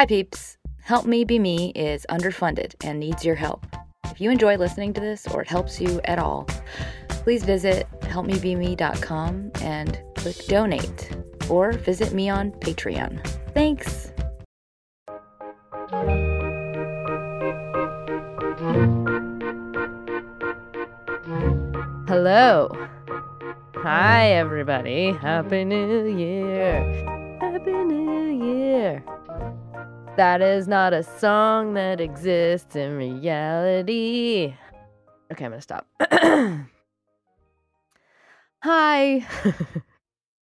Hi, peeps. Help Me Be Me is underfunded and needs your help. If you enjoy listening to this or it helps you at all, please visit helpmebeme.com and click donate or visit me on Patreon. Thanks. Hello. Hi, everybody. Happy New Year. That is not a song that exists in reality. Okay, I'm gonna stop. Hi.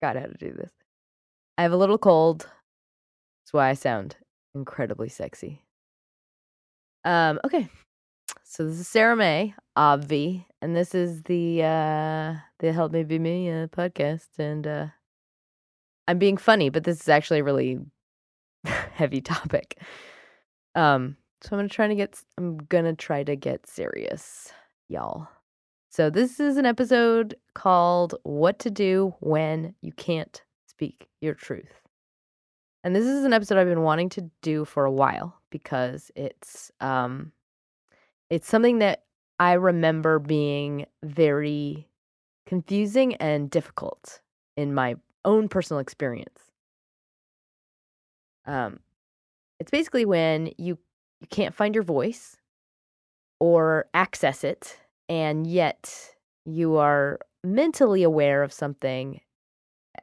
God, how to do this. I have a little cold. That's why I sound incredibly sexy. Um, okay. So this is Sarah May, Obvi, and this is the uh the Help Me Be Me uh, podcast, and uh I'm being funny, but this is actually really heavy topic. Um, so I'm gonna try to get I'm gonna try to get serious, y'all. So this is an episode called "What to Do When You Can't Speak Your Truth," and this is an episode I've been wanting to do for a while because it's um it's something that I remember being very confusing and difficult in my own personal experience. Um, it's basically when you you can't find your voice or access it, and yet you are mentally aware of something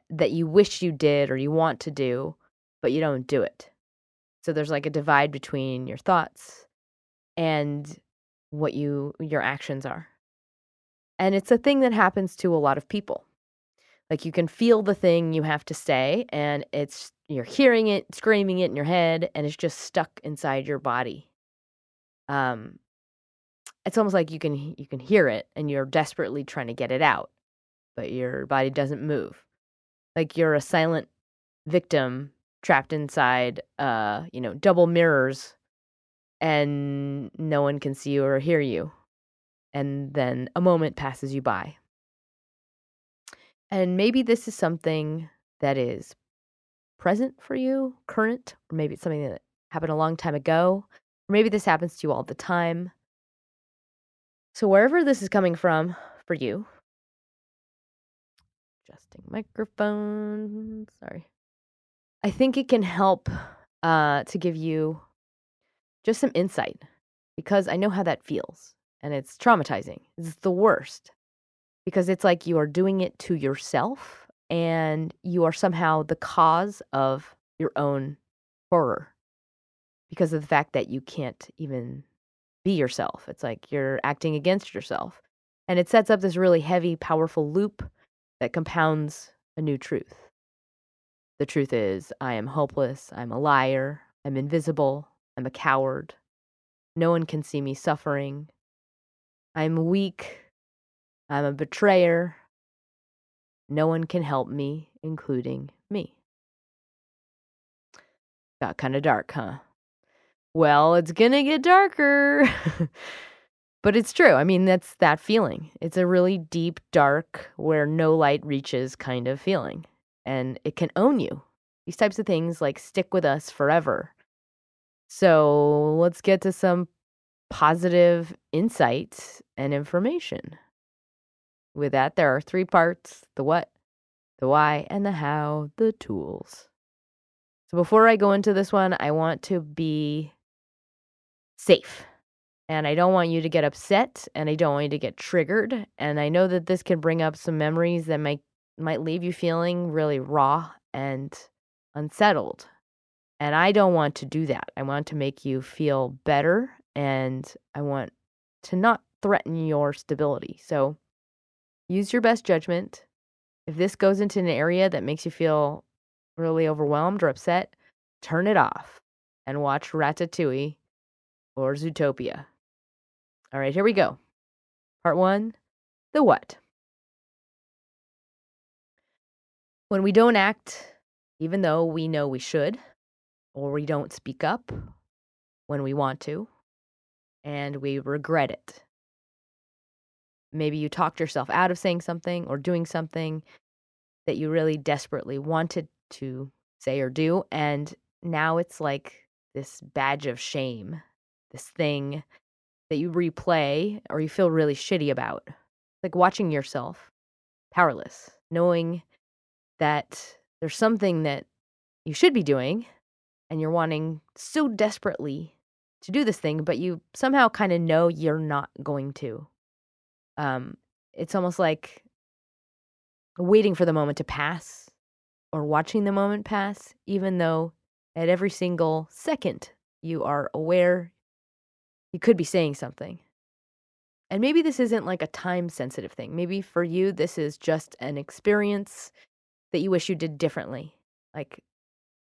that you wish you did or you want to do, but you don't do it. So there's like a divide between your thoughts and what you your actions are. And it's a thing that happens to a lot of people. Like you can feel the thing you have to say and it's you're hearing it, screaming it in your head and it's just stuck inside your body. Um it's almost like you can you can hear it and you're desperately trying to get it out, but your body doesn't move. Like you're a silent victim trapped inside uh, you know, double mirrors and no one can see you or hear you. And then a moment passes you by. And maybe this is something that is present for you, current, or maybe it's something that happened a long time ago, or maybe this happens to you all the time. So, wherever this is coming from for you, adjusting microphone, sorry. I think it can help uh, to give you just some insight because I know how that feels and it's traumatizing. It's the worst because it's like you are doing it to yourself and you are somehow the cause of your own horror because of the fact that you can't even be yourself. It's like you're acting against yourself. And it sets up this really heavy, powerful loop that compounds a new truth. The truth is, I am hopeless, I'm a liar, I'm invisible, I'm a coward. No one can see me suffering. I'm weak, I'm a betrayer. No one can help me, including me. Got kind of dark, huh? Well, it's gonna get darker. but it's true. I mean, that's that feeling. It's a really deep, dark, where no light reaches kind of feeling. And it can own you. These types of things like stick with us forever. So let's get to some positive insight and information. With that, there are three parts the what, the why, and the how, the tools. So before I go into this one, I want to be safe. And I don't want you to get upset and I don't want you to get triggered. And I know that this can bring up some memories that might might leave you feeling really raw and unsettled. And I don't want to do that. I want to make you feel better and I want to not threaten your stability. So use your best judgment. If this goes into an area that makes you feel really overwhelmed or upset, turn it off and watch Ratatouille or Zootopia. All right, here we go. Part one the what. When we don't act, even though we know we should, or we don't speak up when we want to, and we regret it. Maybe you talked yourself out of saying something or doing something that you really desperately wanted to say or do, and now it's like this badge of shame, this thing that you replay or you feel really shitty about. Like watching yourself powerless, knowing that there's something that you should be doing and you're wanting so desperately to do this thing, but you somehow kind of know you're not going to. Um, it's almost like waiting for the moment to pass or watching the moment pass, even though at every single second you are aware you could be saying something. And maybe this isn't like a time sensitive thing. Maybe for you, this is just an experience that you wish you did differently. Like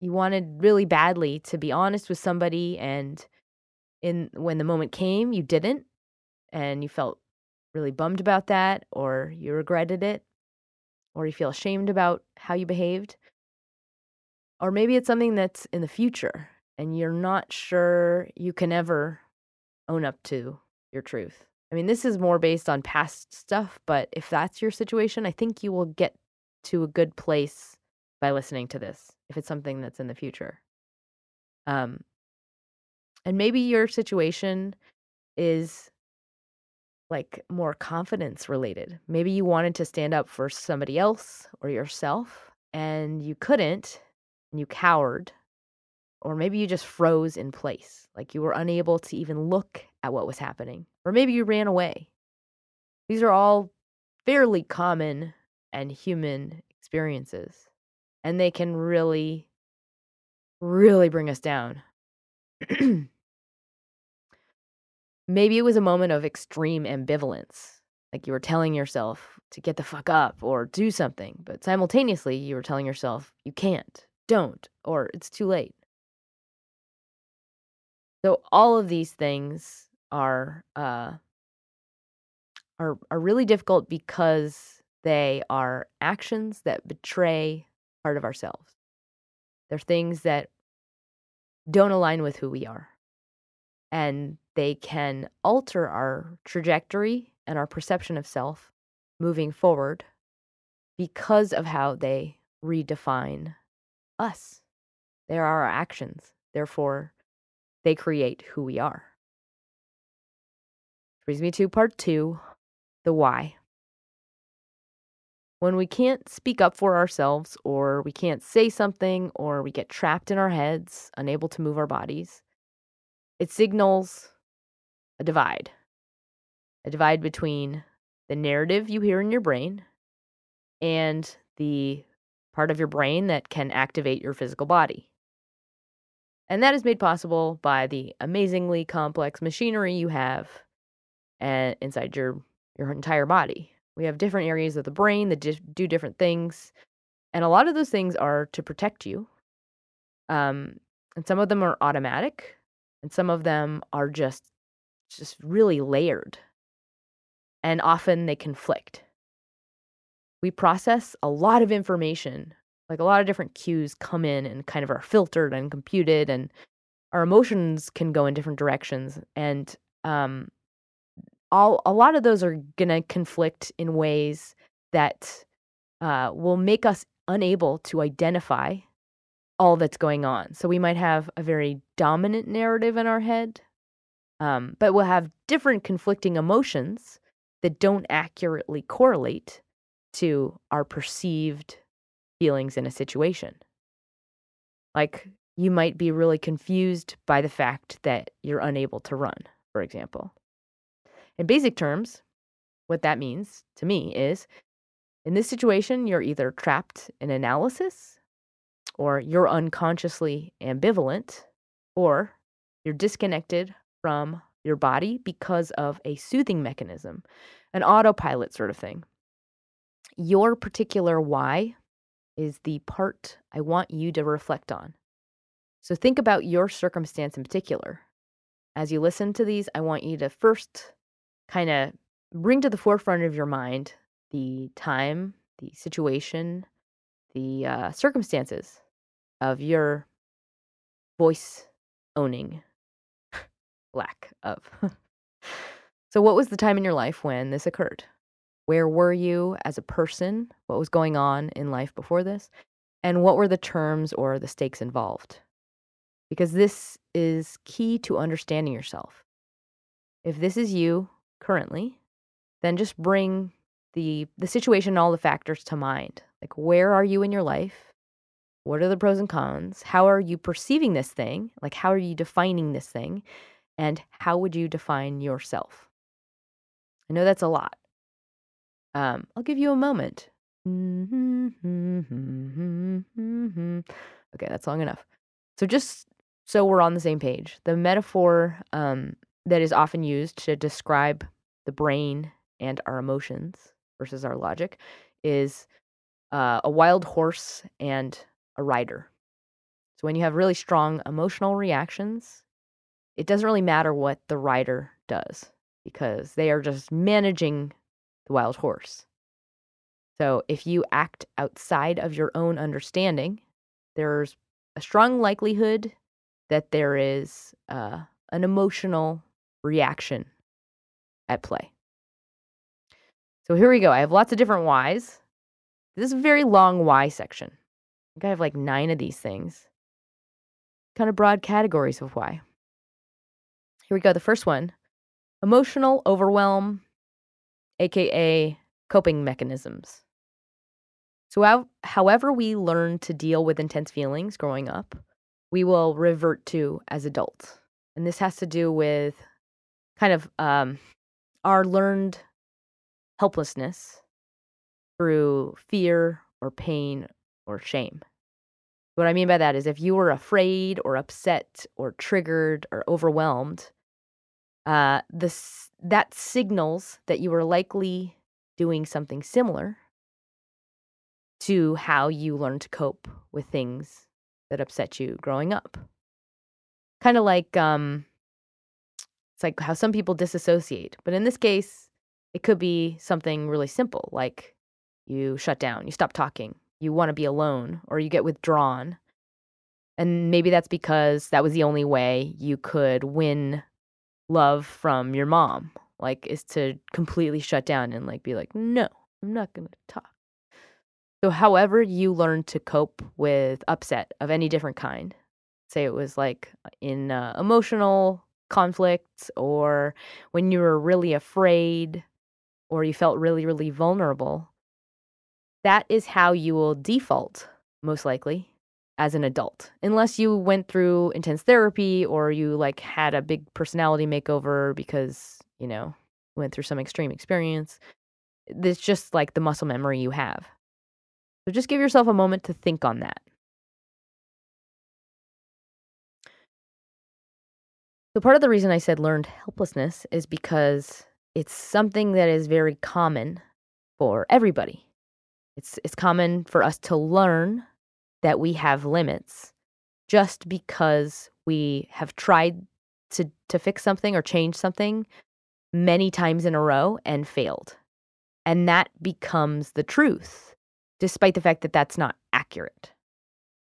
you wanted really badly to be honest with somebody and in when the moment came you didn't and you felt really bummed about that or you regretted it or you feel ashamed about how you behaved or maybe it's something that's in the future and you're not sure you can ever own up to your truth. I mean, this is more based on past stuff, but if that's your situation, I think you will get to a good place by listening to this if it's something that's in the future. Um and maybe your situation is like more confidence related. Maybe you wanted to stand up for somebody else or yourself and you couldn't and you cowered. Or maybe you just froze in place, like you were unable to even look at what was happening. Or maybe you ran away. These are all fairly common and human experiences, and they can really, really bring us down. Maybe it was a moment of extreme ambivalence, like you were telling yourself to get the fuck up or do something, but simultaneously you were telling yourself you can't, don't, or it's too late. So all of these things are uh, are are really difficult because they are actions that betray part of ourselves. They're things that don't align with who we are. And they can alter our trajectory and our perception of self moving forward because of how they redefine us. They are our actions. Therefore, they create who we are. Brings me to part two the why. When we can't speak up for ourselves, or we can't say something, or we get trapped in our heads, unable to move our bodies, it signals a divide. A divide between the narrative you hear in your brain and the part of your brain that can activate your physical body. And that is made possible by the amazingly complex machinery you have uh, inside your your entire body. We have different areas of the brain that do different things, and a lot of those things are to protect you. Um, and some of them are automatic, and some of them are just just really layered. And often they conflict. We process a lot of information, like a lot of different cues come in and kind of are filtered and computed, and our emotions can go in different directions. And um, all a lot of those are gonna conflict in ways that uh, will make us unable to identify all that's going on. So we might have a very dominant narrative in our head um, but we'll have different conflicting emotions that don't accurately correlate to our perceived feelings in a situation. Like you might be really confused by the fact that you're unable to run, for example. In basic terms, what that means to me is in this situation, you're either trapped in analysis, or you're unconsciously ambivalent, or you're disconnected from your body because of a soothing mechanism, an autopilot sort of thing. Your particular why is the part I want you to reflect on. So think about your circumstance in particular. As you listen to these, I want you to first kind of bring to the forefront of your mind the time, the situation, the uh, circumstances of your voice owning lack of. so, what was the time in your life when this occurred? Where were you as a person? What was going on in life before this? And what were the terms or the stakes involved? because this is key to understanding yourself. If this is you currently, then just bring the the situation and all the factors to mind. Like where are you in your life? What are the pros and cons? How are you perceiving this thing? Like how are you defining this thing? And how would you define yourself? I know that's a lot. Um, I'll give you a moment. Okay, that's long enough. So just so we're on the same page, the metaphor um, that is often used to describe the brain and our emotions versus our logic is uh, a wild horse and a rider. So when you have really strong emotional reactions, it doesn't really matter what the rider does because they are just managing the wild horse. So if you act outside of your own understanding, there's a strong likelihood that there is uh, an emotional reaction at play. So here we go. I have lots of different whys. This is a very long why section. I think I have like nine of these things. Kind of broad categories of why. Here we go. The first one emotional overwhelm, aka coping mechanisms. So, however, we learn to deal with intense feelings growing up, we will revert to as adults. And this has to do with kind of um, our learned helplessness through fear or pain or shame. What I mean by that is if you were afraid or upset or triggered or overwhelmed, uh, this, that signals that you were likely doing something similar to how you learn to cope with things that upset you growing up. Kind of like um it's like how some people disassociate, but in this case, it could be something really simple like you shut down, you stop talking, you want to be alone, or you get withdrawn. And maybe that's because that was the only way you could win love from your mom, like is to completely shut down and like be like, "No, I'm not going to talk." So, however, you learn to cope with upset of any different kind, say it was like in uh, emotional conflicts or when you were really afraid or you felt really, really vulnerable, that is how you will default, most likely, as an adult. Unless you went through intense therapy or you like had a big personality makeover because, you know, went through some extreme experience. It's just like the muscle memory you have. So just give yourself a moment to think on that. So, part of the reason I said learned helplessness is because it's something that is very common for everybody. It's, it's common for us to learn that we have limits just because we have tried to, to fix something or change something many times in a row and failed. And that becomes the truth despite the fact that that's not accurate.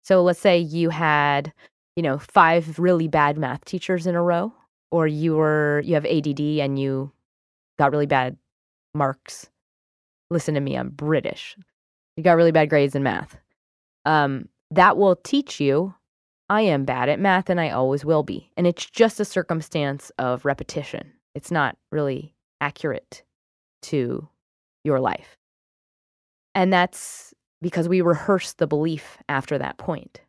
So let's say you had, you know, five really bad math teachers in a row, or you were you have ADD and you got really bad marks. Listen to me, I'm British. You got really bad grades in math. Um, that will teach you I am bad at math and I always will be. And it's just a circumstance of repetition. It's not really accurate to your life. And that's because we rehearse the belief after that point.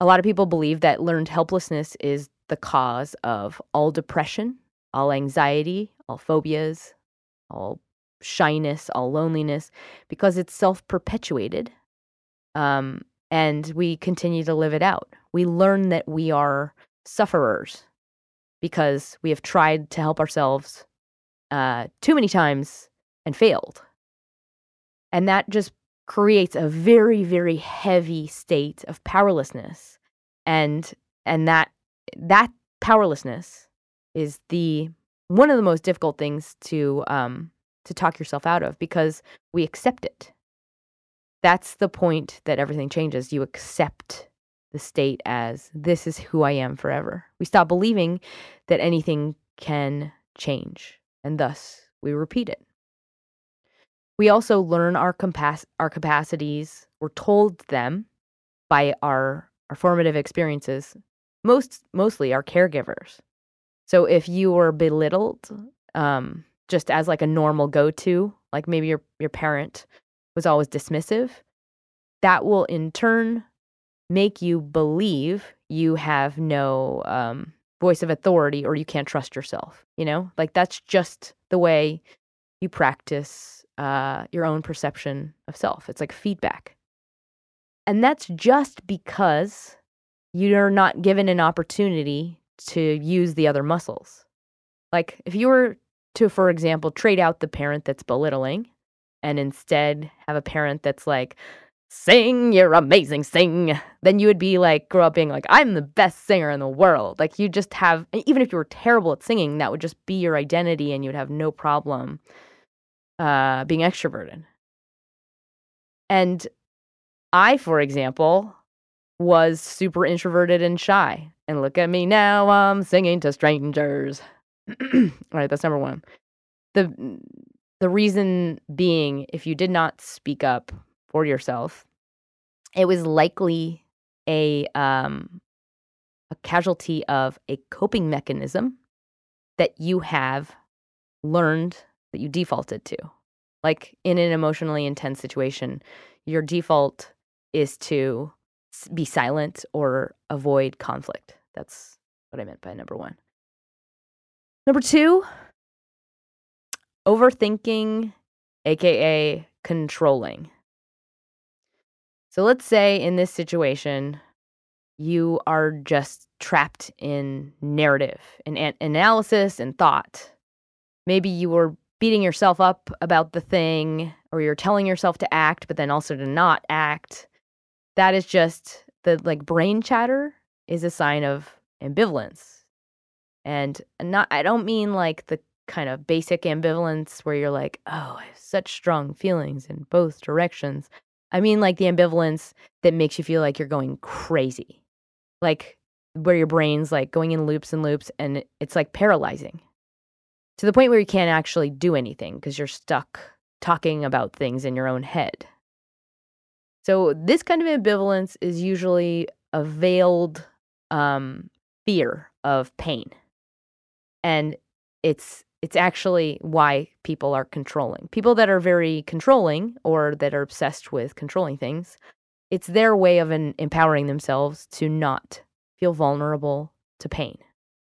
A lot of people believe that learned helplessness is the cause of all depression, all anxiety, all phobias, all shyness, all loneliness, because it's self perpetuated. Um, and we continue to live it out. We learn that we are sufferers because we have tried to help ourselves uh, too many times and failed. And that just creates a very, very heavy state of powerlessness. And and that that powerlessness is the one of the most difficult things to um to talk yourself out of because we accept it. That's the point that everything changes. You accept the state as this is who I am forever. We stop believing that anything can change, and thus we repeat it. We also learn our, compas- our capacities. We're told them by our, our formative experiences, most mostly our caregivers. So if you were belittled, um, just as like a normal go-to, like maybe your your parent was always dismissive, that will in turn make you believe you have no um, voice of authority or you can't trust yourself. You know, like that's just the way you practice uh, your own perception of self. It's like feedback. And that's just because you're not given an opportunity to use the other muscles. Like if you were to, for example, trade out the parent that's belittling and instead have a parent that's like, sing, you're amazing, sing, then you would be like, grow up being like, I'm the best singer in the world. Like you just have, even if you were terrible at singing, that would just be your identity and you'd have no problem uh, being extroverted. And I, for example, was super introverted and shy. And look at me now, I'm singing to strangers. All right, that's number one. The the reason being, if you did not speak up for yourself, it was likely a um, a casualty of a coping mechanism that you have learned that you defaulted to. Like in an emotionally intense situation, your default is to be silent or avoid conflict. That's what I meant by number one. Number two, overthinking, AKA controlling. So let's say in this situation, you are just trapped in narrative and an- analysis and thought. Maybe you were beating yourself up about the thing, or you're telling yourself to act, but then also to not act. That is just the like brain chatter is a sign of ambivalence. And not, I don't mean like the kind of basic ambivalence where you're like, oh, I have such strong feelings in both directions. I mean like the ambivalence that makes you feel like you're going crazy. Like where your brain's like going in loops and loops and it's like paralyzing to the point where you can't actually do anything because you're stuck talking about things in your own head. So, this kind of ambivalence is usually a veiled um, fear of pain. And it's it's actually why people are controlling. People that are very controlling or that are obsessed with controlling things, it's their way of an, empowering themselves to not feel vulnerable to pain.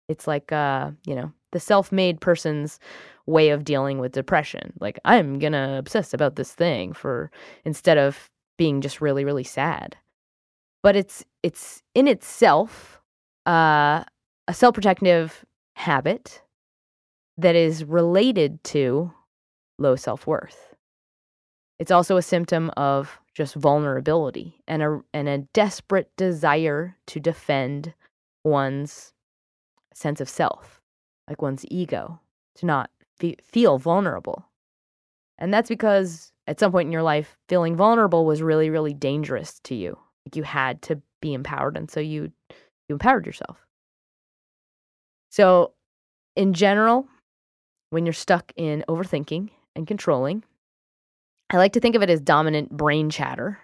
It's like uh, you know, the self-made person's way of dealing with depression. Like I'm going to obsess about this thing for instead of being just really really sad. But it's it's in itself uh, a self-protective habit that is related to low self worth. It's also a symptom of just vulnerability and a, and a desperate desire to defend one's sense of self, like one's ego, to not fe- feel vulnerable. And that's because at some point in your life, feeling vulnerable was really, really dangerous to you. Like you had to be empowered. And so you, you empowered yourself. So, in general, when you're stuck in overthinking and controlling. I like to think of it as dominant brain chatter.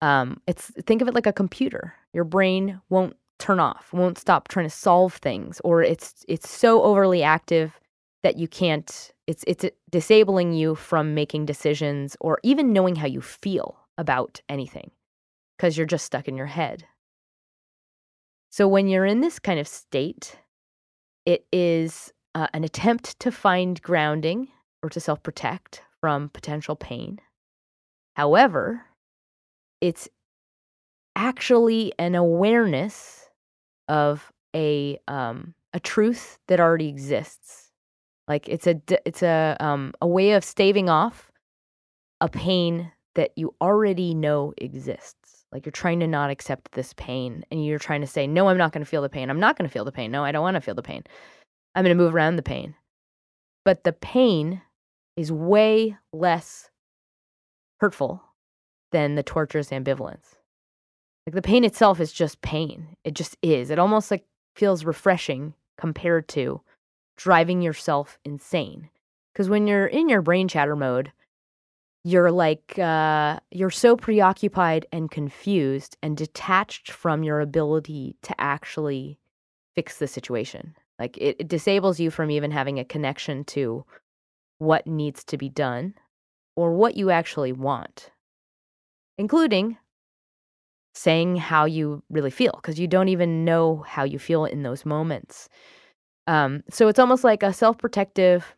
Um, it's think of it like a computer. Your brain won't turn off, won't stop trying to solve things, or it's it's so overly active that you can't. It's it's disabling you from making decisions or even knowing how you feel about anything because you're just stuck in your head. So when you're in this kind of state, it is uh, an attempt to find grounding or to self protect from potential pain. However, it's actually an awareness of a um, a truth that already exists. Like it's a it's a um, a way of staving off a pain that you already know exists. Like you're trying to not accept this pain, and you're trying to say, "No, I'm not going to feel the pain. I'm not going to feel the pain. No, I don't want to feel the pain." I'm going to move around the pain. But the pain is way less hurtful than the torturous ambivalence. Like the pain itself is just pain. It just is. It almost like feels refreshing compared to driving yourself insane. Because when you're in your brain chatter mode, you're like uh, you're so preoccupied and confused and detached from your ability to actually fix the situation like it, it disables you from even having a connection to what needs to be done or what you actually want including saying how you really feel because you don't even know how you feel in those moments um, so it's almost like a self-protective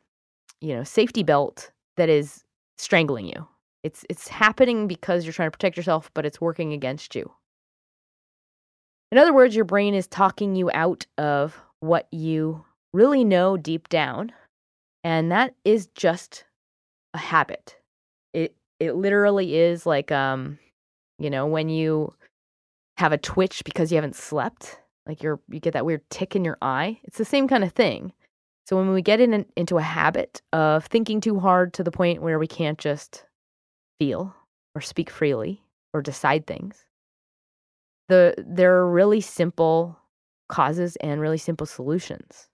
you know safety belt that is strangling you. It's it's happening because you're trying to protect yourself, but it's working against you. In other words, your brain is talking you out of what you really know deep down, and that is just a habit. It it literally is like um you know, when you have a twitch because you haven't slept, like you're you get that weird tic in your eye. It's the same kind of thing. So when we get in an, into a habit of thinking too hard to the point where we can't just feel or speak freely or decide things, the there are really simple causes and really simple solutions.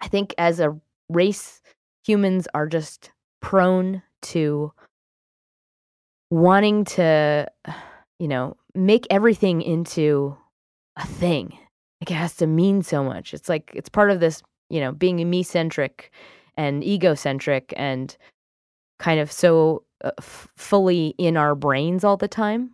I think as a race, humans are just prone to wanting to, you know, make everything into a thing like it has to mean so much. It's like it's part of this, you know, being me centric and egocentric and kind of so uh, f- fully in our brains all the time.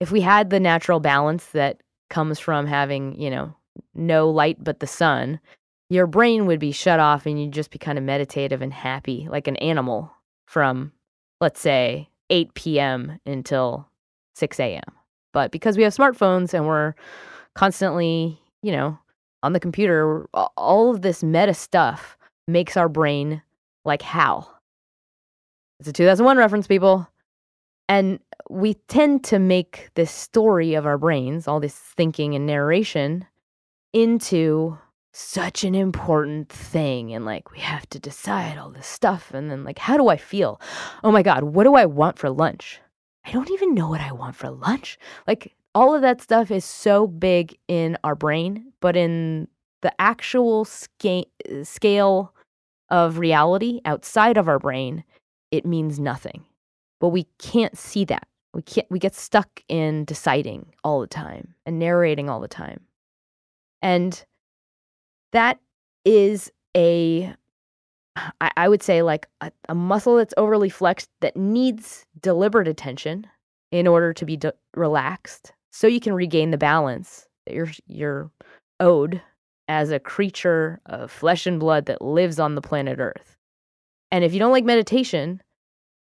If we had the natural balance that comes from having, you know, no light but the sun, your brain would be shut off and you'd just be kind of meditative and happy like an animal from, let's say, 8 p.m. until 6 a.m. But because we have smartphones and we're constantly, you know, on the computer, all of this meta stuff makes our brain like HAL. It's a 2001 reference, people. And we tend to make this story of our brains, all this thinking and narration, into such an important thing. And like, we have to decide all this stuff. And then, like, how do I feel? Oh my God, what do I want for lunch? I don't even know what I want for lunch. Like, all of that stuff is so big in our brain, but in the actual sca- scale of reality outside of our brain, it means nothing. But we can't see that. We can't we get stuck in deciding all the time and narrating all the time. And that is a I, I would say like a, a, muscle that's overly flexed that needs deliberate attention in order to be de- relaxed so you can regain the balance that you're you're owed as a creature of flesh and blood that lives on the planet Earth. And if you don't like meditation,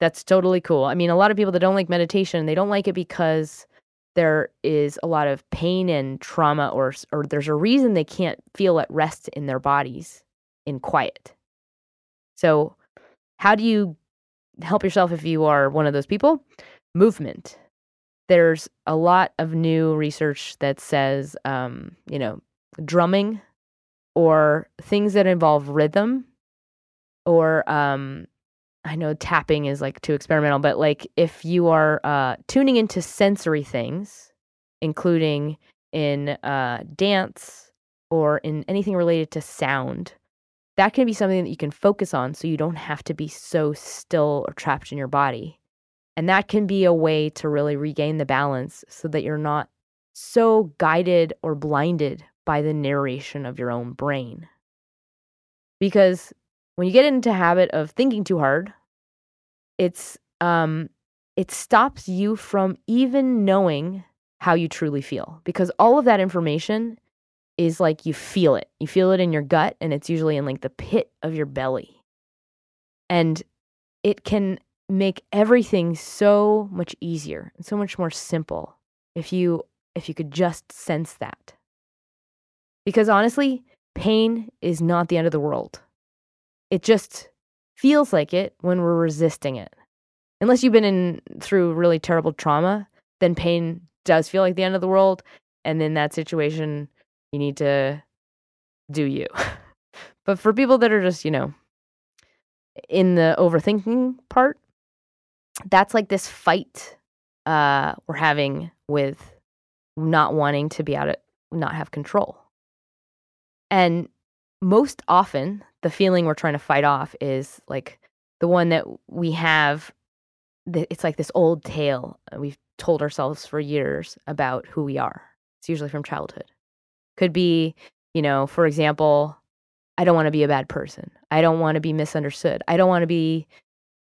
that's totally cool. I mean, a lot of people that don't like meditation, they don't like it because there is a lot of pain and trauma or or there's a reason they can't feel at rest in their bodies in quiet. So, how do you help yourself if you are one of those people? Movement there's a lot of new research that says, um, you know, drumming or things that involve rhythm or um, I know tapping is like too experimental, but like if you are uh, tuning into sensory things, including in uh, dance or in anything related to sound, that can be something that you can focus on so you don't have to be so still or trapped in your body. And that can be a way to really regain the balance so that you're not so guided or blinded by the narration of your own brain. Because when you get into habit of thinking too hard, it's um it stops you from even knowing how you truly feel because all of that information is like you feel it. You feel it in your gut and it's usually in like the pit of your belly. And it can make everything so much easier and so much more simple if you if you could just sense that. Because honestly, pain is not the end of the world. It just feels like it when we're resisting it. Unless you've been in through really terrible trauma, then pain does feel like the end of the world and in that situation you need to do you. but for people that are just, you know, in the overthinking part, that's like this fight uh, we're having with not wanting to be out of not have control. And most often, the feeling we're trying to fight off is like the one that we have it's like this old tale uh, we've told ourselves for years about who we are. It's usually from childhood. Could be, you know, for example, I don't want to be a bad person. I don't want to be misunderstood. I don't want to be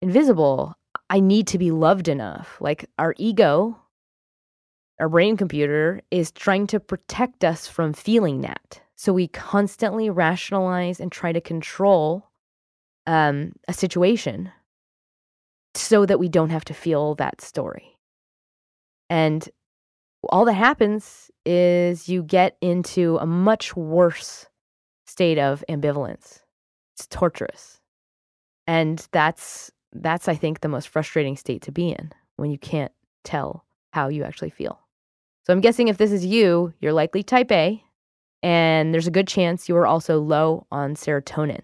invisible. I need to be loved enough. Like our ego, our brain computer is trying to protect us from feeling that. So we constantly rationalize and try to control um, a situation so that we don't have to feel that story. And all that happens is you get into a much worse state of ambivalence. It's torturous. And that's that's I think the most frustrating state to be in when you can't tell how you actually feel. So I'm guessing if this is you, you're likely type A and there's a good chance you are also low on serotonin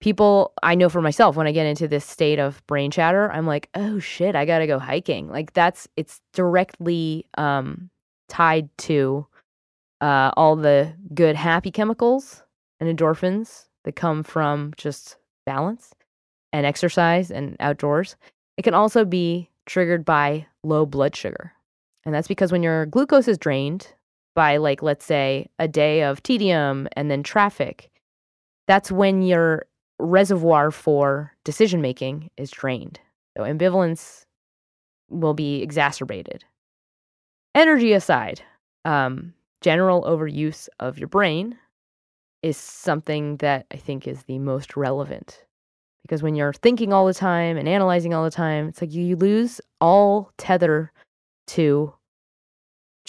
people I know for myself when I get into this state of brain chatter, I'm like, oh shit, I gotta go hiking. Like that's it's directly um, tied to uh, all the good happy chemicals and endorphins that come from just balance and exercise and outdoors. It can also be triggered by low blood sugar. And that's because when your glucose is drained by, like, let's say, a day of tedium and then traffic, that's when your reservoir for decision making is drained. So ambivalence will be exacerbated. Energy aside, um, general overuse of your brain is something that I think is the most relevant. Because when you're thinking all the time and analyzing all the time, it's like you lose all tether to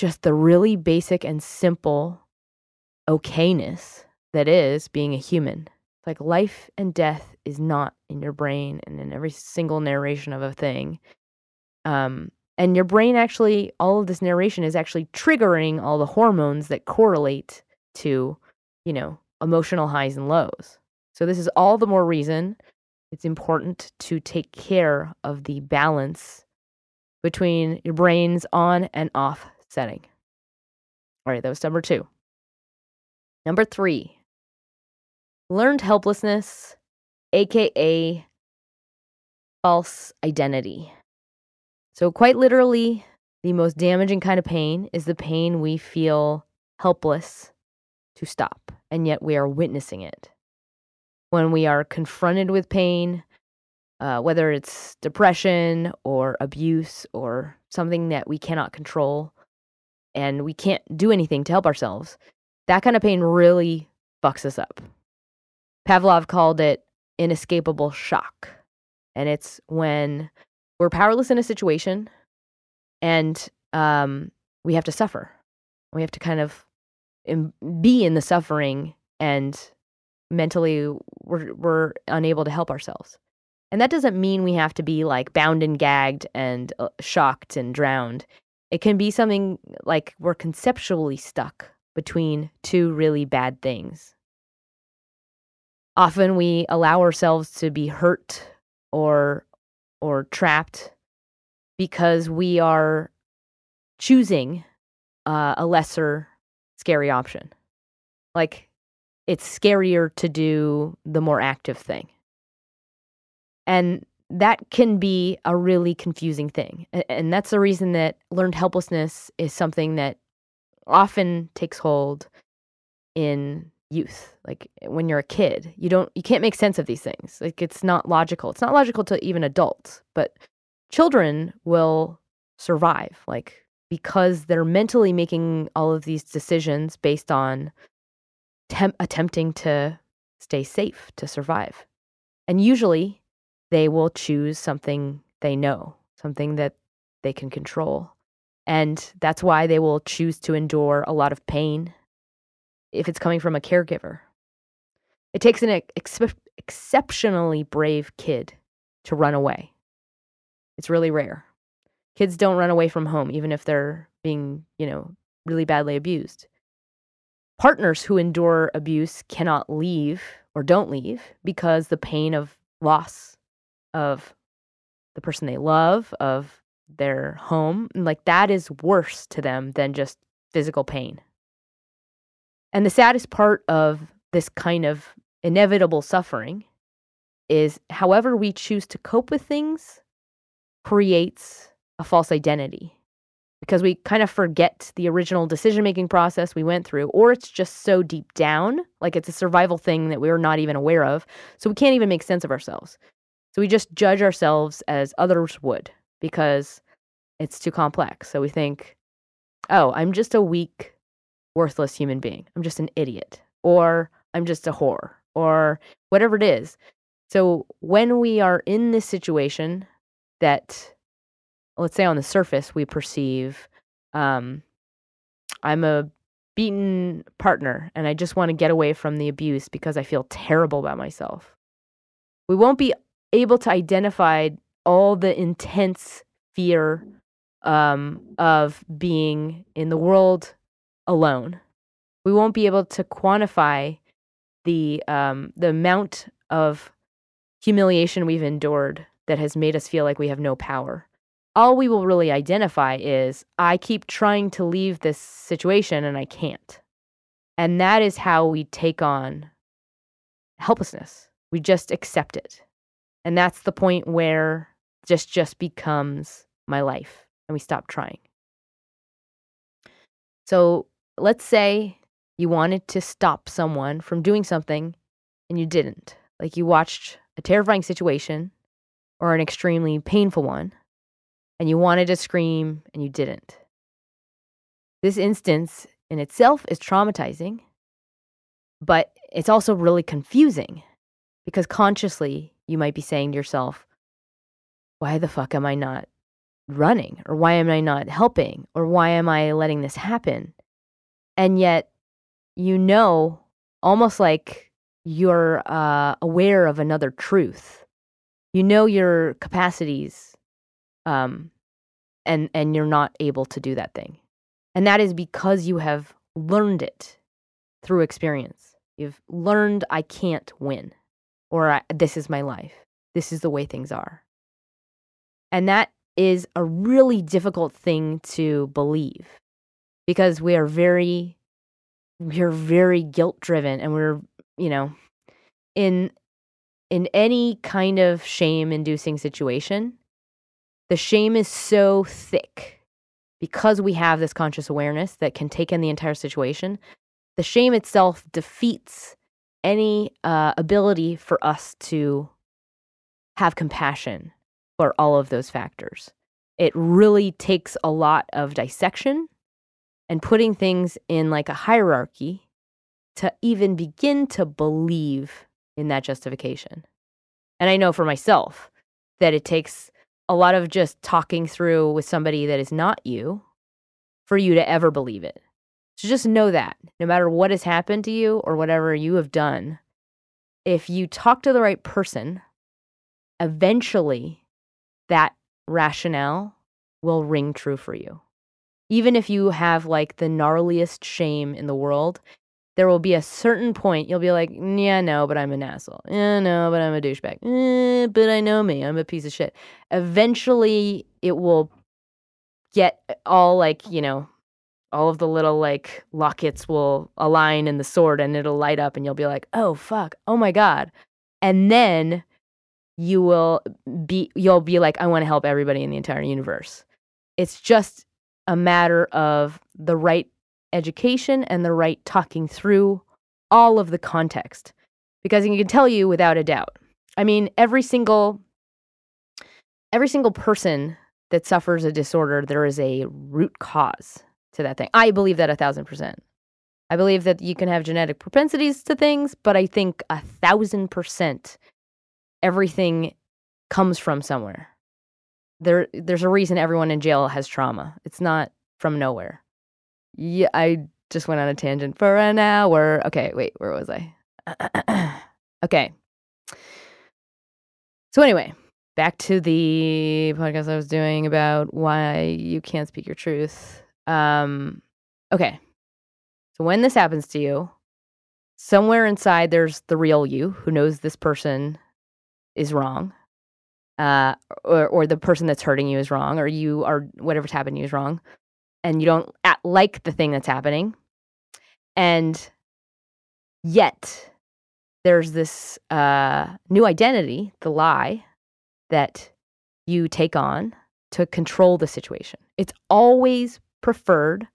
just the really basic and simple okayness that is being a human. It's like life and death is not in your brain and in every single narration of a thing. Um, and your brain actually, all of this narration is actually triggering all the hormones that correlate to, you know, emotional highs and lows. So this is all the more reason it's important to take care of the balance between your brain's on and off setting. All right, that was number two. Number three, learned helplessness, aka false identity. So, quite literally, the most damaging kind of pain is the pain we feel helpless to stop, and yet we are witnessing it. When we are confronted with pain, uh, whether it's depression or abuse or something that we cannot control and we can't do anything to help ourselves, that kind of pain really fucks us up. Pavlov called it inescapable shock. And it's when we're powerless in a situation and um, we have to suffer. We have to kind of be in the suffering and mentally we're, we're unable to help ourselves. And that doesn't mean we have to be like bound and gagged and uh, shocked and drowned. It can be something like we're conceptually stuck between two really bad things. Often we allow ourselves to be hurt or or trapped because we are choosing uh, a lesser scary option. Like it's scarier to do the more active thing. And that can be a really confusing thing and that's the reason that learned helplessness is something that often takes hold in youth like when you're a kid you don't you can't make sense of these things like it's not logical. It's not logical to even adults but children will survive like because they're mentally making all of these decisions based on temp- attempting to stay safe to survive. And usually they will choose something they know something that they can control and that's why they will choose to endure a lot of pain if it's coming from a caregiver. It takes an ex- exceptionally brave kid to run away. It's really rare. Kids don't run away from home, even if they're being, you know, really badly abused. Partners who endure abuse cannot leave or don't leave because the pain of loss of the person they love, of their home, like that is worse to them than just physical pain. And the saddest part of this kind of inevitable suffering is however we choose to cope with things creates a false identity because we kind of forget the original decision making process we went through, or it's just so deep down, like it's a survival thing that we're not even aware of. So we can't even make sense of ourselves. So we just judge ourselves as others would because it's too complex. So we think, oh, I'm just a weak, worthless human being. I'm just an idiot, or I'm just a whore, or whatever it is. So when we are in this situation that let's say on the surface we perceive um, I'm a beaten partner and I just want to get away from the abuse because I feel terrible about myself. We won't be able to identify all the intense fear um, of being in the world alone. We won't be able to quantify the um, the amount of humiliation we've endured that has made us feel like we have no power all we will really identify is I keep trying to leave this situation and I can't. And that is how we take on helplessness. We just accept it. And that's the point where just just becomes my life and we stop trying. So, let's say you wanted to stop someone from doing something and you didn't. Like you watched a terrifying situation or an extremely painful one and you wanted to scream and you didn't. This instance in itself is traumatizing, but it's also really confusing because consciously you might be saying to yourself, why the fuck am I not running? Or why am I not helping? Or why am I letting this happen? And yet, you know, almost like you're uh, aware of another truth. You know your capacities um, and and you're not able to do that thing, and that is because you have learned it through experience. You've learned I can't win, or this is my life. This is the way things are, and that is a really difficult thing to believe because we are very we're very guilt driven and we're you know in in any kind of shame inducing situation the shame is so thick because we have this conscious awareness that can take in the entire situation. The shame itself defeats any uh, ability for us to have compassion for all of those factors. It really takes a lot of dissection and putting things in like a hierarchy to even begin to believe in that justification. And I know for myself that it takes a lot of just talking through with somebody that is not you for you to ever believe it. So just know that no matter what has happened to you or whatever you have done, if you talk to the right person, eventually that rationale will ring true for you. Even if you have like the gnarliest shame in the world, there will be a certain point you'll be like, yeah, no, but I'm an asshole. Yeah, no, but I'm a douchebag. Eh, but I know me. I'm a piece of shit. Eventually, it will get all like, you know, all of the little like lockets will align in the sword and it'll light up and you'll be like, oh, fuck. Oh my God. And then you will be, you'll be like, I want to help everybody in the entire universe. It's just a matter of the right education and the right talking through all of the context. Because he can tell you without a doubt. I mean, every single every single person that suffers a disorder, there is a root cause to that thing. I believe that a thousand percent. I believe that you can have genetic propensities to things, but I think a thousand percent everything comes from somewhere. There, there's a reason everyone in jail has trauma. It's not from nowhere. Yeah, I just went on a tangent for an hour. Okay, wait, where was I? okay. So anyway, back to the podcast I was doing about why you can't speak your truth. Um, okay. So when this happens to you, somewhere inside there's the real you who knows this person is wrong. Uh, or, or the person that's hurting you is wrong, or you are whatever's happened to you is wrong and you don't like the thing that's happening. And yet, there's this uh, new identity, the lie, that you take on to control the situation. It's always preferred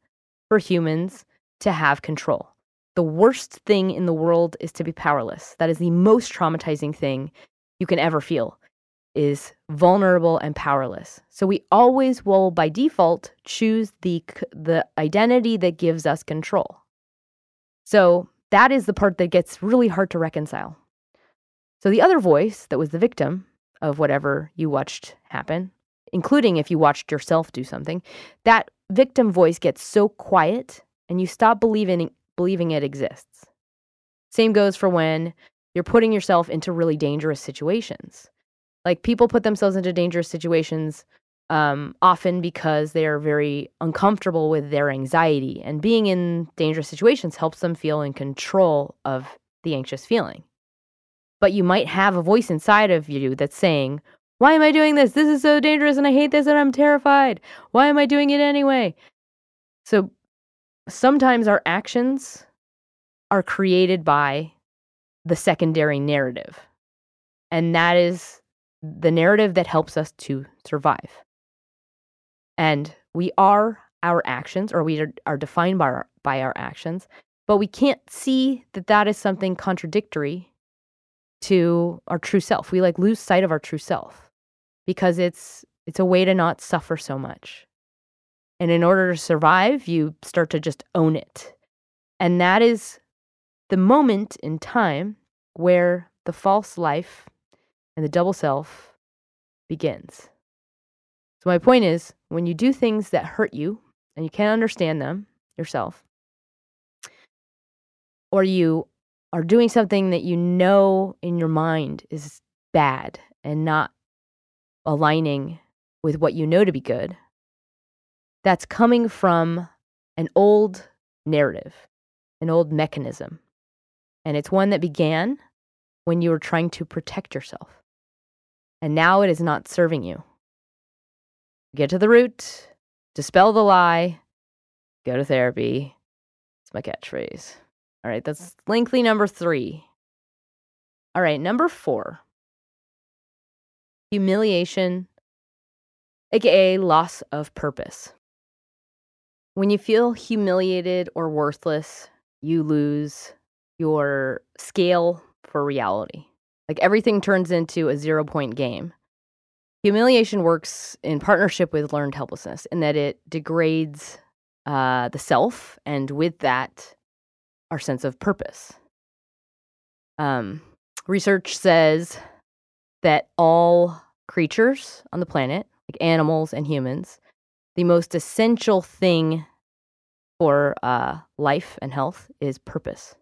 for humans to have control. The worst thing in the world is to be powerless. That is the most traumatizing thing you can ever feel is vulnerable and powerless. So we always will by default choose the the identity that gives us control. So that is the part that gets really hard to reconcile. So the other voice that was the victim of whatever you watched happen, including if you watched yourself do something, that victim voice gets so quiet and you stop believing believing it exists. Same goes for when you're putting yourself into really dangerous situations. Like people put themselves into dangerous situations um, often because they are very uncomfortable with their anxiety, and being in dangerous situations helps them feel in control of the anxious feeling. But you might have a voice inside of you that's saying, Why am I doing this? This is so dangerous, and I hate this, and I'm terrified. Why am I doing it anyway? So sometimes our actions are created by the secondary narrative. And that is the narrative that helps us to survive. And we are our actions, or we are, are defined by our, by our actions, but we can't see that that is something contradictory to our true self. We like lose sight of our true self because it's it's a way to not suffer so much. And in order to survive, you start to just own it. And that is the moment in time where the false life and the double self begins. So, my point is when you do things that hurt you and you can't understand them yourself, or you are doing something that you know in your mind is bad and not aligning with what you know to be good, that's coming from an old narrative, an old mechanism. And it's one that began when you were trying to protect yourself. And now it is not serving you. Get to the root, dispel the lie, go to therapy. It's my catchphrase. All right, that's lengthy number three. All right, number four humiliation, aka loss of purpose. When you feel humiliated or worthless, you lose your scale for reality. Like everything turns into a zero point game. Humiliation works in partnership with learned helplessness in that it degrades uh, the self and with that, our sense of purpose. Um, research says that all creatures on the planet, like animals and humans, the most essential thing for uh, life and health is purpose.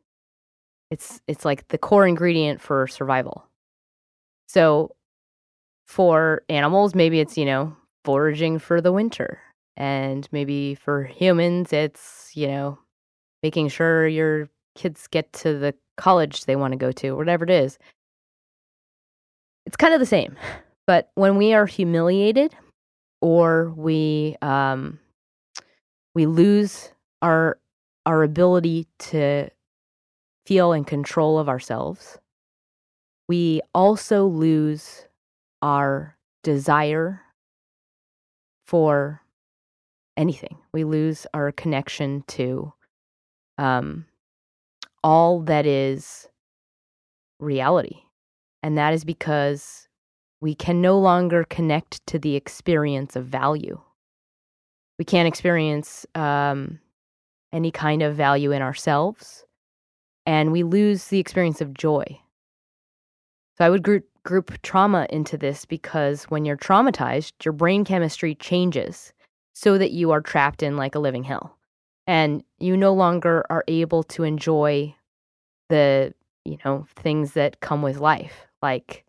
It's it's like the core ingredient for survival. So for animals, maybe it's, you know, foraging for the winter. And maybe for humans, it's, you know, making sure your kids get to the college they want to go to, whatever it is. It's kind of the same. But when we are humiliated or we um, we lose our our ability to feel in control of ourselves, we also lose our desire for anything. We lose our connection to um, all that is reality. And that is because we can no longer connect to the experience of value. We can't experience um, any kind of value in ourselves, and we lose the experience of joy. So I would group, group trauma into this because when you're traumatized, your brain chemistry changes so that you are trapped in like a living hell. And you no longer are able to enjoy the, you know, things that come with life, like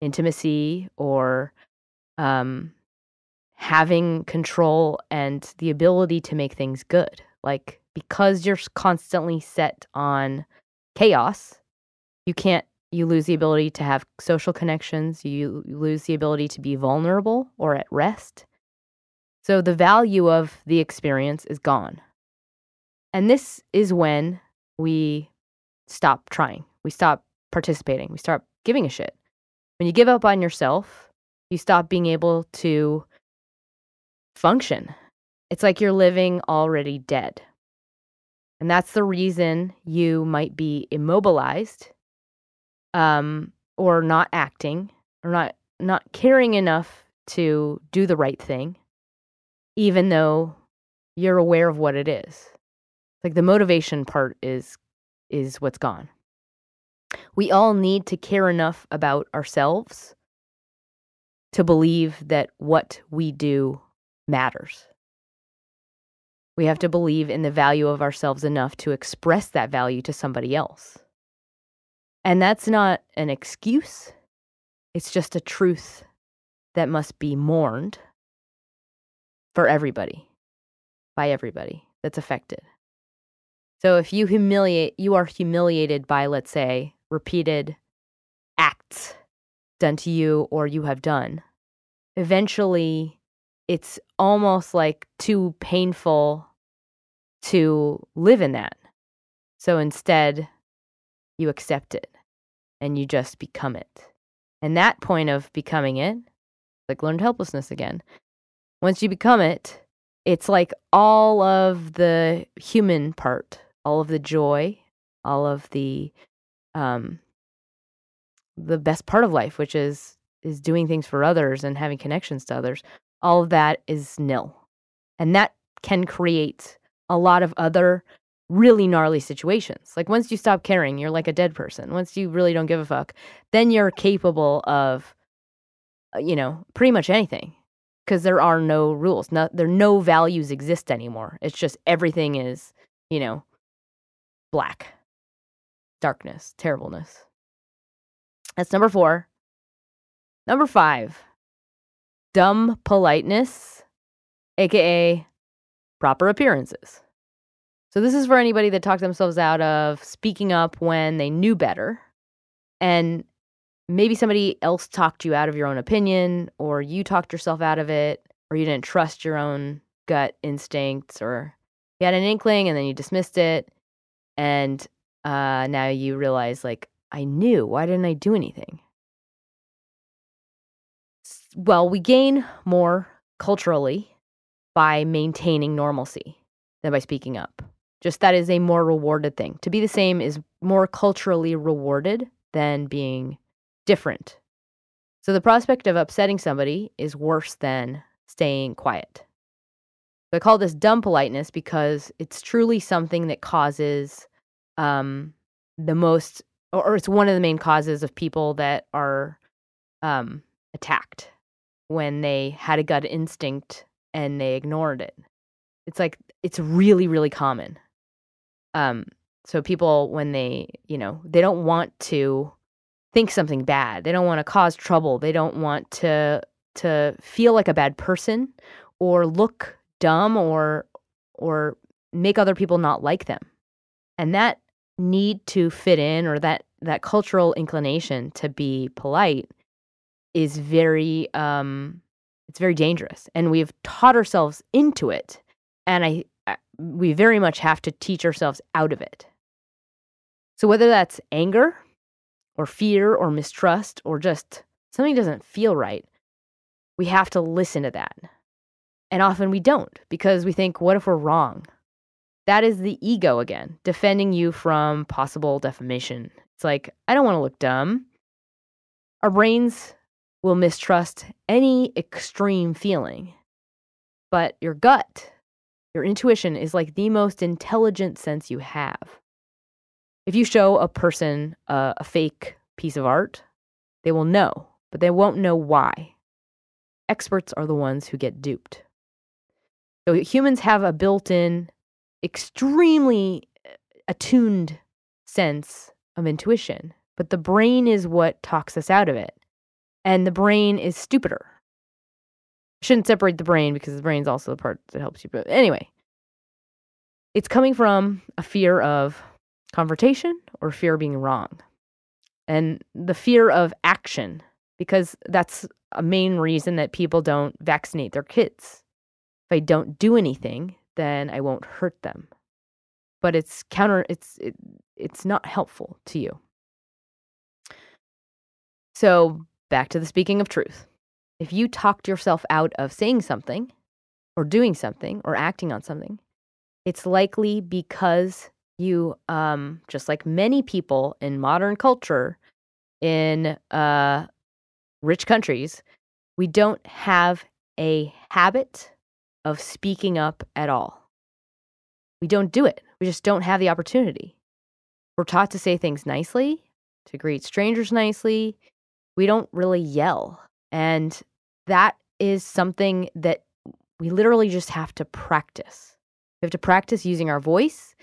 intimacy or um, having control and the ability to make things good. Like, because you're constantly set on chaos, you can't, you lose the ability to have social connections, you, you lose the ability to be vulnerable or at rest. So the value of the experience is gone. And this is when we stop trying. We stop participating. We stop giving a shit. When you give up on yourself, you stop being able to function. It's like you're living already dead. And that's the reason you might be immobilized um, or not acting or not not caring enough to do the right thing, even though you're aware of what it is. Like the motivation part is is what's gone. We all need to care enough about ourselves to believe that what we do matters. We have to believe in the value of ourselves enough to express that value to somebody else. And that's not an excuse, it's just a truth that must be mourned for everybody, by everybody that's affected. So if you humiliate, you are humiliated by, let's say, repeated acts done to you or you have done, eventually it's almost like too painful to live in that. So instead, you accept it and you just become it. And that point of becoming it, like learned helplessness again, once you become it, it's like all of the human part, all of the joy, all of the um the best part of life, which is is doing things for others and having connections to others all of that is nil. And that can create a lot of other really gnarly situations. Like once you stop caring, you're like a dead person. Once you really don't give a fuck, then you're capable of, uh, you know, pretty much anything because there are no rules. No, there no values exist anymore. It's just everything is, you know, black, darkness, terribleness. That's number four. Number five, dumb politeness, aka proper appearances. So, this is for anybody that talked themselves out of speaking up when they knew better. And maybe somebody else talked you out of your own opinion, or you talked yourself out of it, or you didn't trust your own gut instincts, or you had an inkling and then you dismissed it. And uh, now you realize, like, I knew. Why didn't I do anything? well, we gain more culturally by maintaining normalcy than by speaking up. Just that is a more rewarded thing. To be the same is more culturally rewarded than being different. So the prospect of upsetting somebody is worse than staying quiet. So I call this dumb politeness because it's truly something that causes um, the most, or it's one of the main causes of people that are um, attacked when they had a gut instinct and they ignored it. It's like it's really really common. Um so people when they, you know, they don't want to think something bad. They don't want to cause trouble. They don't want to to feel like a bad person or look dumb or or make other people not like them. And that need to fit in or that that cultural inclination to be polite is very um it's very dangerous and we've taught ourselves into it and I, I we very much have to teach ourselves out of it. So whether that's anger or fear or mistrust or just something doesn't feel right we have to listen to that. And often we don't because we think what if we're wrong that is the ego again defending you from possible defamation it's like i don't want to look dumb our brains will mistrust any extreme feeling. But your gut, your intuition is like the most intelligent sense you have. If you show a person a, fake piece of art, they will know, but they won't know why. Experts are the ones who get duped. So humans have a built in, extremely uh, attuned sense of intuition, but the brain is what talks us out of it and the brain is stupider. Shouldn't separate the brain because the brain's also the part that helps you. But anyway, it's coming from a fear of confrontation or fear of being wrong. And the fear of action, because that's a main reason that people don't vaccinate their kids. If I don't do anything, then I won't hurt them. But it's counter it's it, it's not helpful to you. So, back to the speaking of truth. If you talked yourself out of saying something or doing something or acting on something, it's likely because you, um, just like many people in modern culture in uh, rich countries, we don't have a habit of speaking up at all. We don't do it. We just don't have the opportunity. We're taught to say things nicely, to greet strangers nicely. We don't really yell. And that is something that we literally just have to practice. We have to practice using our voice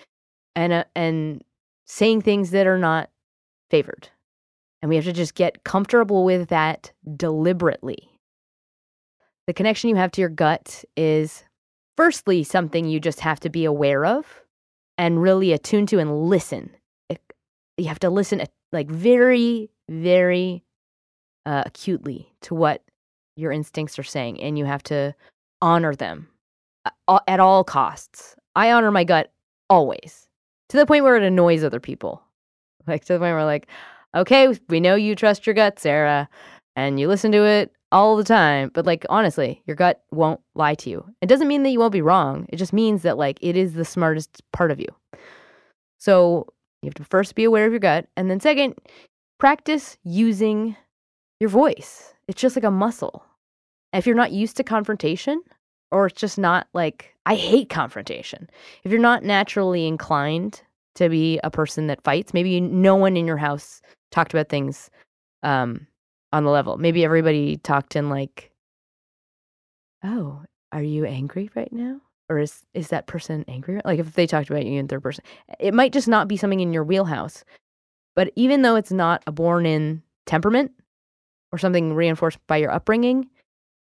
and uh, and saying things that are not favored. And we have to just get comfortable with that deliberately. The connection you have to your gut is firstly something you just have to be aware of and really attune to and listen. You have to listen like very, very uh, acutely to what your instincts are saying, and you have to honor them at all costs. I honor my gut always to the point where it annoys other people. Like to the point where, like, okay, we know you trust your gut, Sarah, and you listen to it all the time. But like, honestly, your gut won't lie to you. It doesn't mean that you won't be wrong. It just means that like it is the smartest part of you. So you have to first be aware of your gut, and then second, practice using your voice. It's just like a muscle. If you're not used to confrontation, or it's just not like, I hate confrontation. If you're not naturally inclined to be a person that fights, maybe no one in your house talked about things um, on the level. Maybe everybody talked in like, oh, are you angry right now? Or is is that person angry? Like if they talked about you in third person, it might just not be something in your wheelhouse. But even though it's not a born in temperament or something reinforced by your upbringing,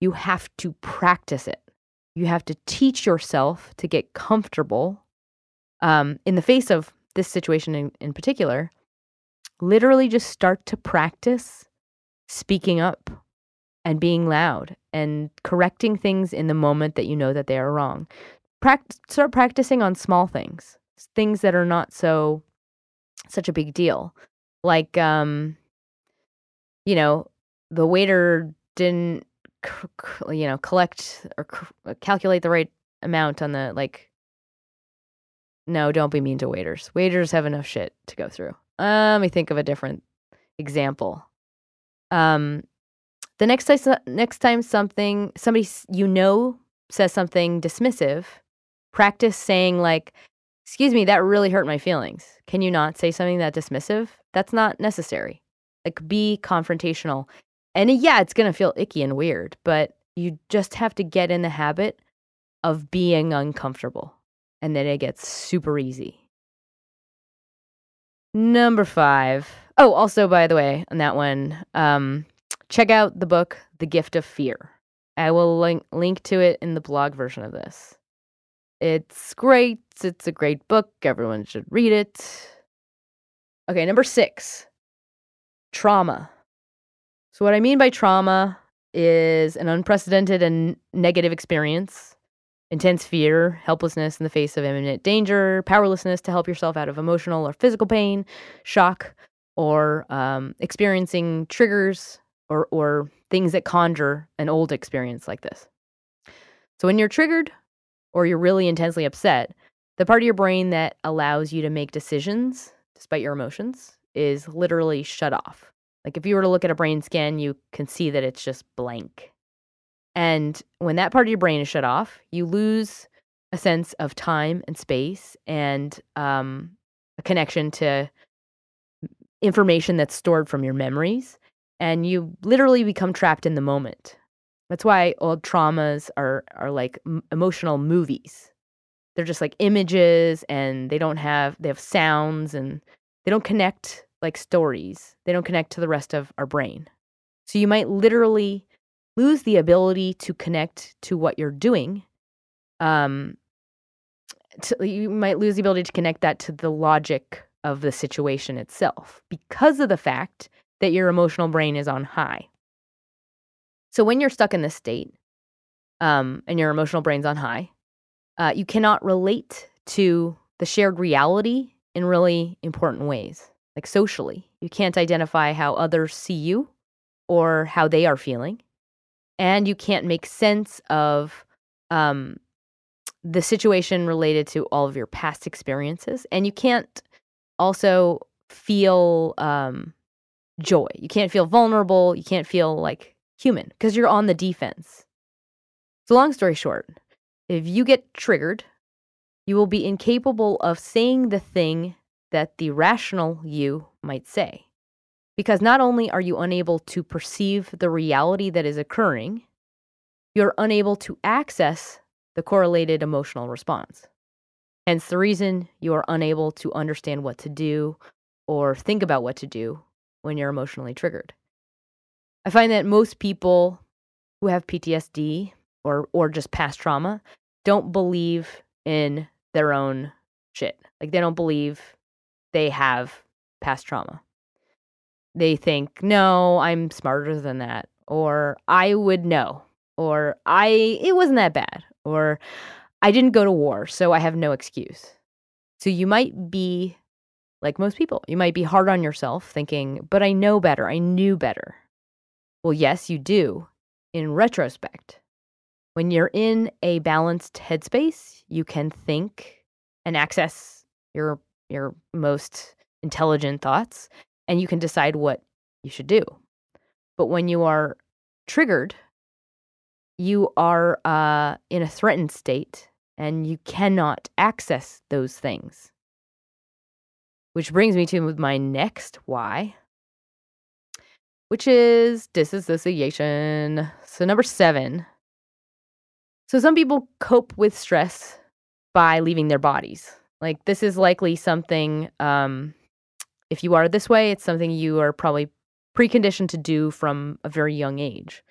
you have to practice it. You have to teach yourself to get comfortable um, in the face of this situation in, in particular. Literally, just start to practice speaking up and being loud and correcting things in the moment that you know that they are wrong. Pract- start practicing on small things, things that are not so such a big deal. Like um you know, the waiter didn't you know, collect or calculate the right amount on the like no, don't be mean to waiters. Waiters have enough shit to go through. Uh, let me think of a different example. Um, the next time, next time something somebody you know says something dismissive, practice saying like, "Excuse me, that really hurt my feelings." Can you not say something that dismissive? That's not necessary. Like, be confrontational. And yeah, it's gonna feel icky and weird, but you just have to get in the habit of being uncomfortable, and then it gets super easy. Number five. Oh, also, by the way, on that one, um, check out the book, The Gift of Fear. I will link, link to it in the blog version of this. It's great. It's a great book. Everyone should read it. Okay, number six trauma. So, what I mean by trauma is an unprecedented and negative experience intense fear, helplessness in the face of imminent danger, powerlessness to help yourself out of emotional or physical pain, shock, or um, experiencing triggers or, or things that conjure an old experience like this. So, when you're triggered or you're really intensely upset, the part of your brain that allows you to make decisions despite your emotions is literally shut off. Like if you were to look at a brain scan, you can see that it's just blank. And when that part of your brain is shut off, you lose a sense of time and space and um, a connection to information that's stored from your memories. And you literally become trapped in the moment. That's why old traumas are, are like m- emotional movies. They're just like images and they don't have, they have sounds and they don't connect like stories. They don't connect to the rest of our brain. So you might literally lose the ability to connect to what you're doing. Um, to, you might lose the ability to connect that to the logic of the situation itself because of the fact that your emotional brain is on high. So when you're stuck in this state, um, and your emotional brain's on high, uh, you cannot relate to the shared reality in really important ways, like socially. You can't identify how others see you or how they are feeling. And you can't make sense of um, the situation related to all of your past experiences. And you can't also feel um, joy. You can't feel vulnerable. You can't feel like human because you're on the defense. So, long story short, if you get triggered, you will be incapable of saying the thing that the rational you might say. Because not only are you unable to perceive the reality that is occurring, you're unable to access the correlated emotional response. Hence the reason you are unable to understand what to do or think about what to do when you're emotionally triggered. I find that most people who have PTSD or or just past trauma don't believe in their own shit. Like they don't believe they have past trauma. They think, "No, I'm smarter than that." Or I would know. Or I it wasn't that bad. Or I didn't go to war, so I have no excuse. So you might be like most people. You might be hard on yourself thinking, "But I know better. I knew better." Well, yes, you do in retrospect. When you're in a balanced headspace, you can think and access your your most intelligent thoughts and you can decide what you should do. But when you are triggered, you are uh, in a threatened state and you cannot access those things. Which brings me to my next why, which is disassociation. So, number seven. So, some people cope with stress by leaving their bodies. Like, this is likely something, um, if you are this way, it's something you are probably preconditioned to do from a very young age.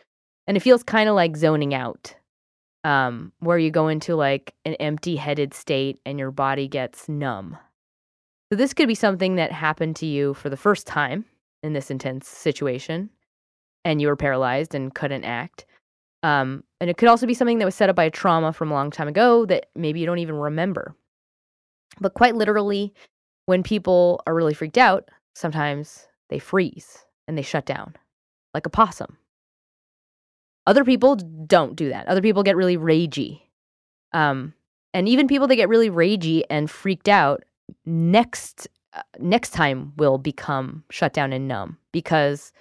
And it feels kind of like zoning out, um, where you go into like an empty headed state and your body gets numb. So, this could be something that happened to you for the first time in this intense situation, and you were paralyzed and couldn't act. Um, and it could also be something that was set up by a trauma from a long time ago that maybe you don't even remember. But quite literally, when people are really freaked out, sometimes they freeze and they shut down like a possum. Other people don't do that. Other people get really ragey. Um, and even people that get really ragey and freaked out next uh, next time will become shut down and numb because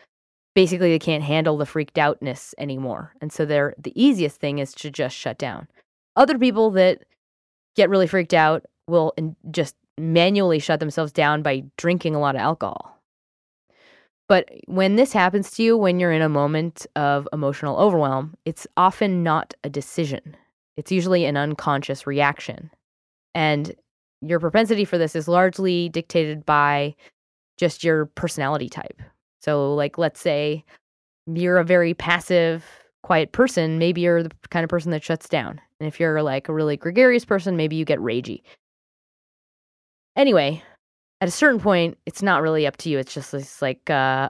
basically they can't handle the freaked outness anymore. And so they're the easiest thing is to just shut down. Other people that get really freaked out will just manually shut themselves down by drinking a lot of alcohol. But when this happens to you, when you're in a moment of emotional overwhelm, it's often not a decision. It's usually an unconscious reaction. And your propensity for this is largely dictated by just your personality type. So, like, let's say you're a very passive, quiet person. Maybe you're the kind of person that shuts down. And if you're like a really gregarious person, maybe you get ragey. Anyway, at a certain point, it's not really up to you. It's just this like uh,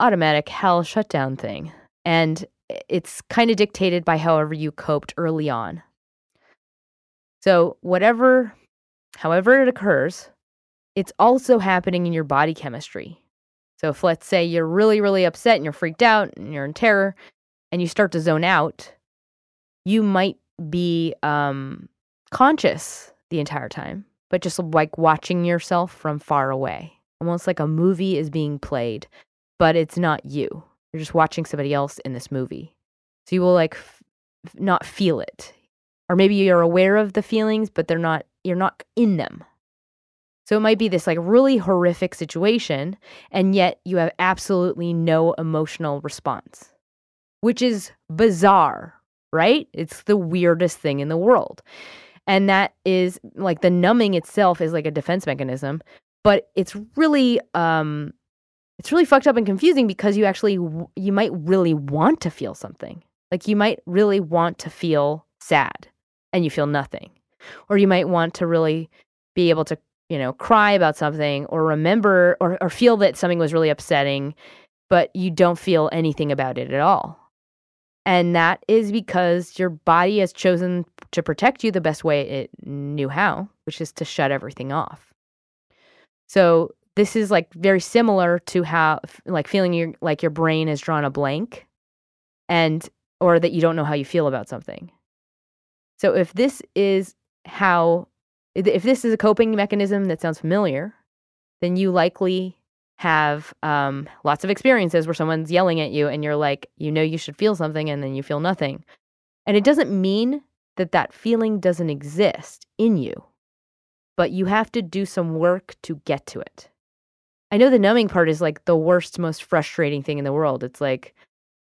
automatic hell shutdown thing. And it's kind of dictated by however you coped early on. So, whatever, however it occurs, it's also happening in your body chemistry. So if let's say you're really, really upset and you're freaked out and you're in terror and you start to zone out, you might be um, conscious the entire time, but just like watching yourself from far away, almost like a movie is being played, but it's not you. You're just watching somebody else in this movie. So you will like f- not feel it. Or maybe you're aware of the feelings, but they're not, you're not in them. So it might be this like really horrific situation, and yet you have absolutely no emotional response, which is bizarre, right? It's the weirdest thing in the world. And that is like the numbing itself is like a defense mechanism, but it's really um it's really fucked up and confusing because you actually you might really want to feel something. Like you might really want to feel sad and you feel nothing. Or you might want to really be able to you know, cry about something or remember or, or feel that something was really upsetting, but you don't feel anything about it at all. And that is because your body has chosen to protect you the best way it knew how, which is to shut everything off. So this is like very similar to how like feeling your like your brain has drawn a blank and or that you don't know how you feel about something. So if this is how if this is a coping mechanism that sounds familiar, then you likely have um, lots of experiences where someone's yelling at you and you're like, you know, you should feel something and then you feel nothing. And it doesn't mean that that feeling doesn't exist in you, but you have to do some work to get to it. I know the numbing part is like the worst, most frustrating thing in the world. It's like,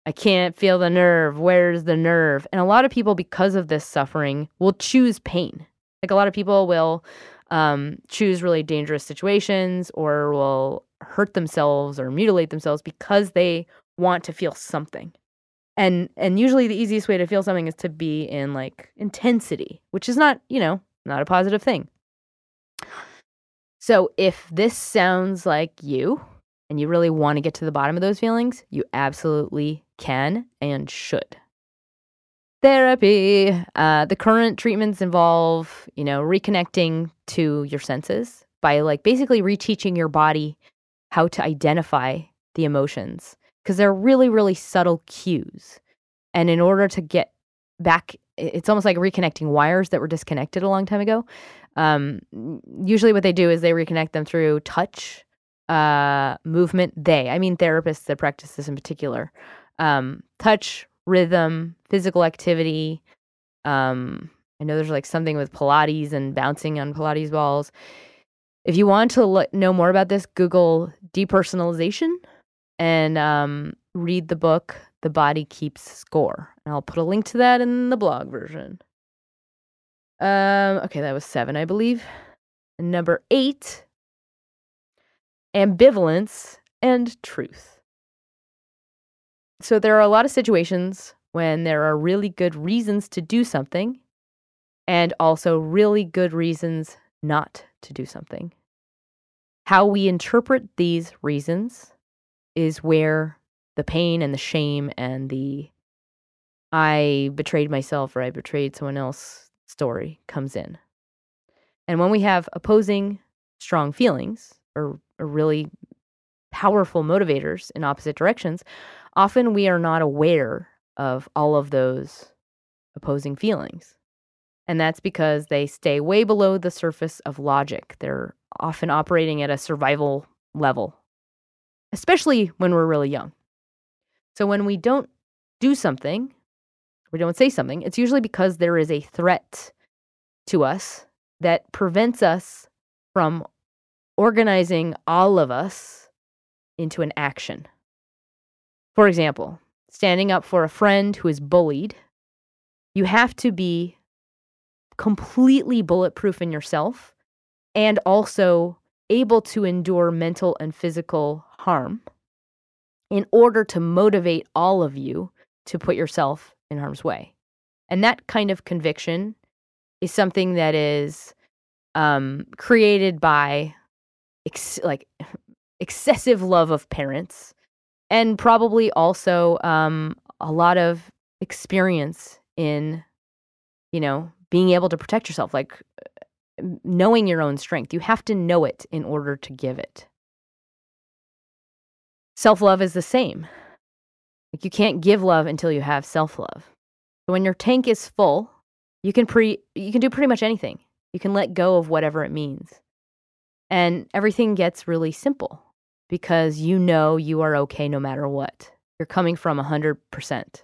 I can't feel the nerve. Where's the nerve? And a lot of people, because of this suffering, will choose pain. Like a lot of people will um, choose really dangerous situations or will hurt themselves or mutilate themselves because they want to feel something. And and usually the easiest way to feel something is to be in like intensity, which is not, you know, not a positive thing. So if this sounds like you and you really want to get to the bottom of those feelings, you absolutely can and should. Therapy. Uh, the current treatments involve, you know, reconnecting to your senses by like basically reteaching your body how to identify the emotions because they're really, really subtle cues. And in order to get back, it's almost like reconnecting wires that were disconnected a long time ago. Um, usually, what they do is they reconnect them through touch, uh, movement. They, I mean, therapists that practice this in particular, um, touch, rhythm, physical activity. Um, I know there's like something with Pilates and bouncing on Pilates balls. If you want to lo- know more about this, Google depersonalization and um, read the book The Body Keeps Score. And I'll put a link to that in the blog version. Um, okay, that was seven, I believe. Number eight ambivalence and truth. So there are a lot of situations when there are really good reasons to do something and also really good reasons not to do something. How we interpret these reasons is where the pain and the shame and the I betrayed myself or I betrayed someone else story comes in. And when we have opposing strong feelings or, or really powerful motivators in opposite directions, often we are not aware of all of those opposing feelings. And that's because they stay way below the surface of logic. They're often operating at a survival level, especially when we're really young. So when we don't do something, we don't say something, it's usually because there is a threat to us that prevents us from organizing all of us into an action. For example, standing up for a friend who is bullied, you have to be completely bulletproof in yourself and also able to endure mental and physical harm in order to motivate all of you to put yourself in harm's way. And that kind of conviction is something that is um, created by ex- like excessive love of parents and probably also um, a lot of experience in you know being able to protect yourself like knowing your own strength. You have to know it in order to give it. Self-love is the same. Like you can't give love until you have self-love. So when your tank is full you can pre you can do pretty much anything. You can let go of whatever it means. And everything gets really simple because you know you are okay no matter what. You're coming from 100%.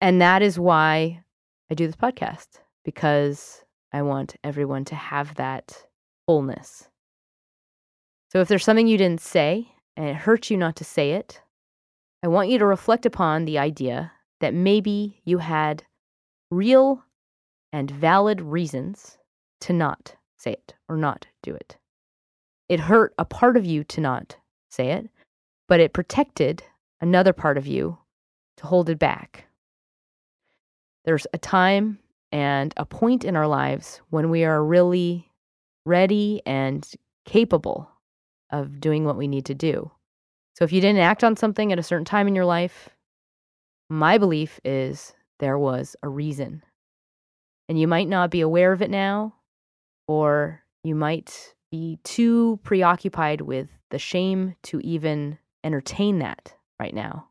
And that is why I do this podcast because I want everyone to have that wholeness. So if there's something you didn't say and it hurts you not to say it, I want you to reflect upon the idea that maybe you had real and valid reasons to not say it or not do it. It hurt a part of you to not say it, but it protected another part of you to hold it back. There's a time and a point in our lives when we are really ready and capable of doing what we need to do. So if you didn't act on something at a certain time in your life, my belief is there was a reason. And you might not be aware of it now, or you might be too preoccupied with the shame to even entertain that right now.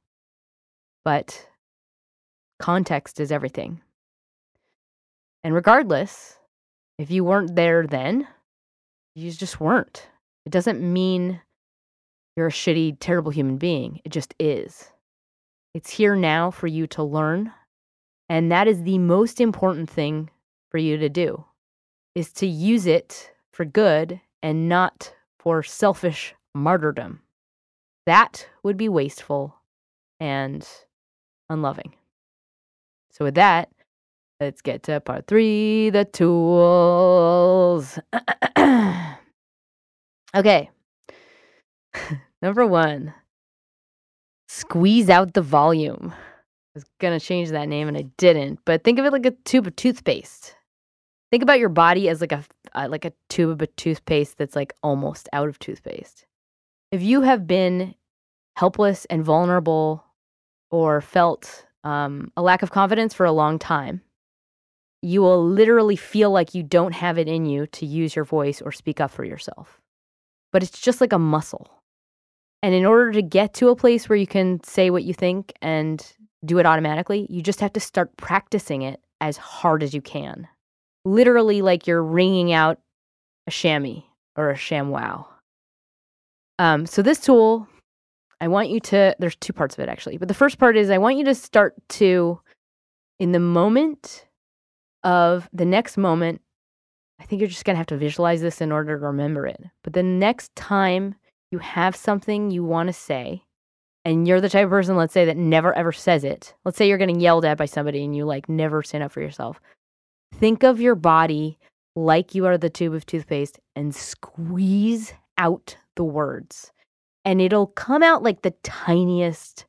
But context is everything. And regardless, if you weren't there then, you just weren't. It doesn't mean you're a shitty, terrible human being. It just is. It's here now for you to learn. And that is the most important thing for you to do is to use it for good and not for selfish martyrdom. That would be wasteful and unloving. So, with that, let's get to part three the tools. okay. Number one, squeeze out the volume. I was going to change that name and I didn't, but think of it like a tube of toothpaste. Think about your body as like a uh, like a tube of toothpaste that's like almost out of toothpaste. If you have been helpless and vulnerable or felt um, a lack of confidence for a long time, you will literally feel like you don't have it in you to use your voice or speak up for yourself. But it's just like a muscle. And in order to get to a place where you can say what you think and do it automatically, you just have to start practicing it as hard as you can literally like you're wringing out a chamois or a ShamWow. Um, so this tool, I want you to. There's two parts of it actually, but the first part is I want you to start to, in the moment of the next moment. I think you're just gonna have to visualize this in order to remember it. But the next time you have something you want to say, and you're the type of person, let's say, that never ever says it. Let's say you're getting yelled at by somebody and you like never stand up for yourself. Think of your body like you are the tube of toothpaste and squeeze out the words. And it'll come out like the tiniest,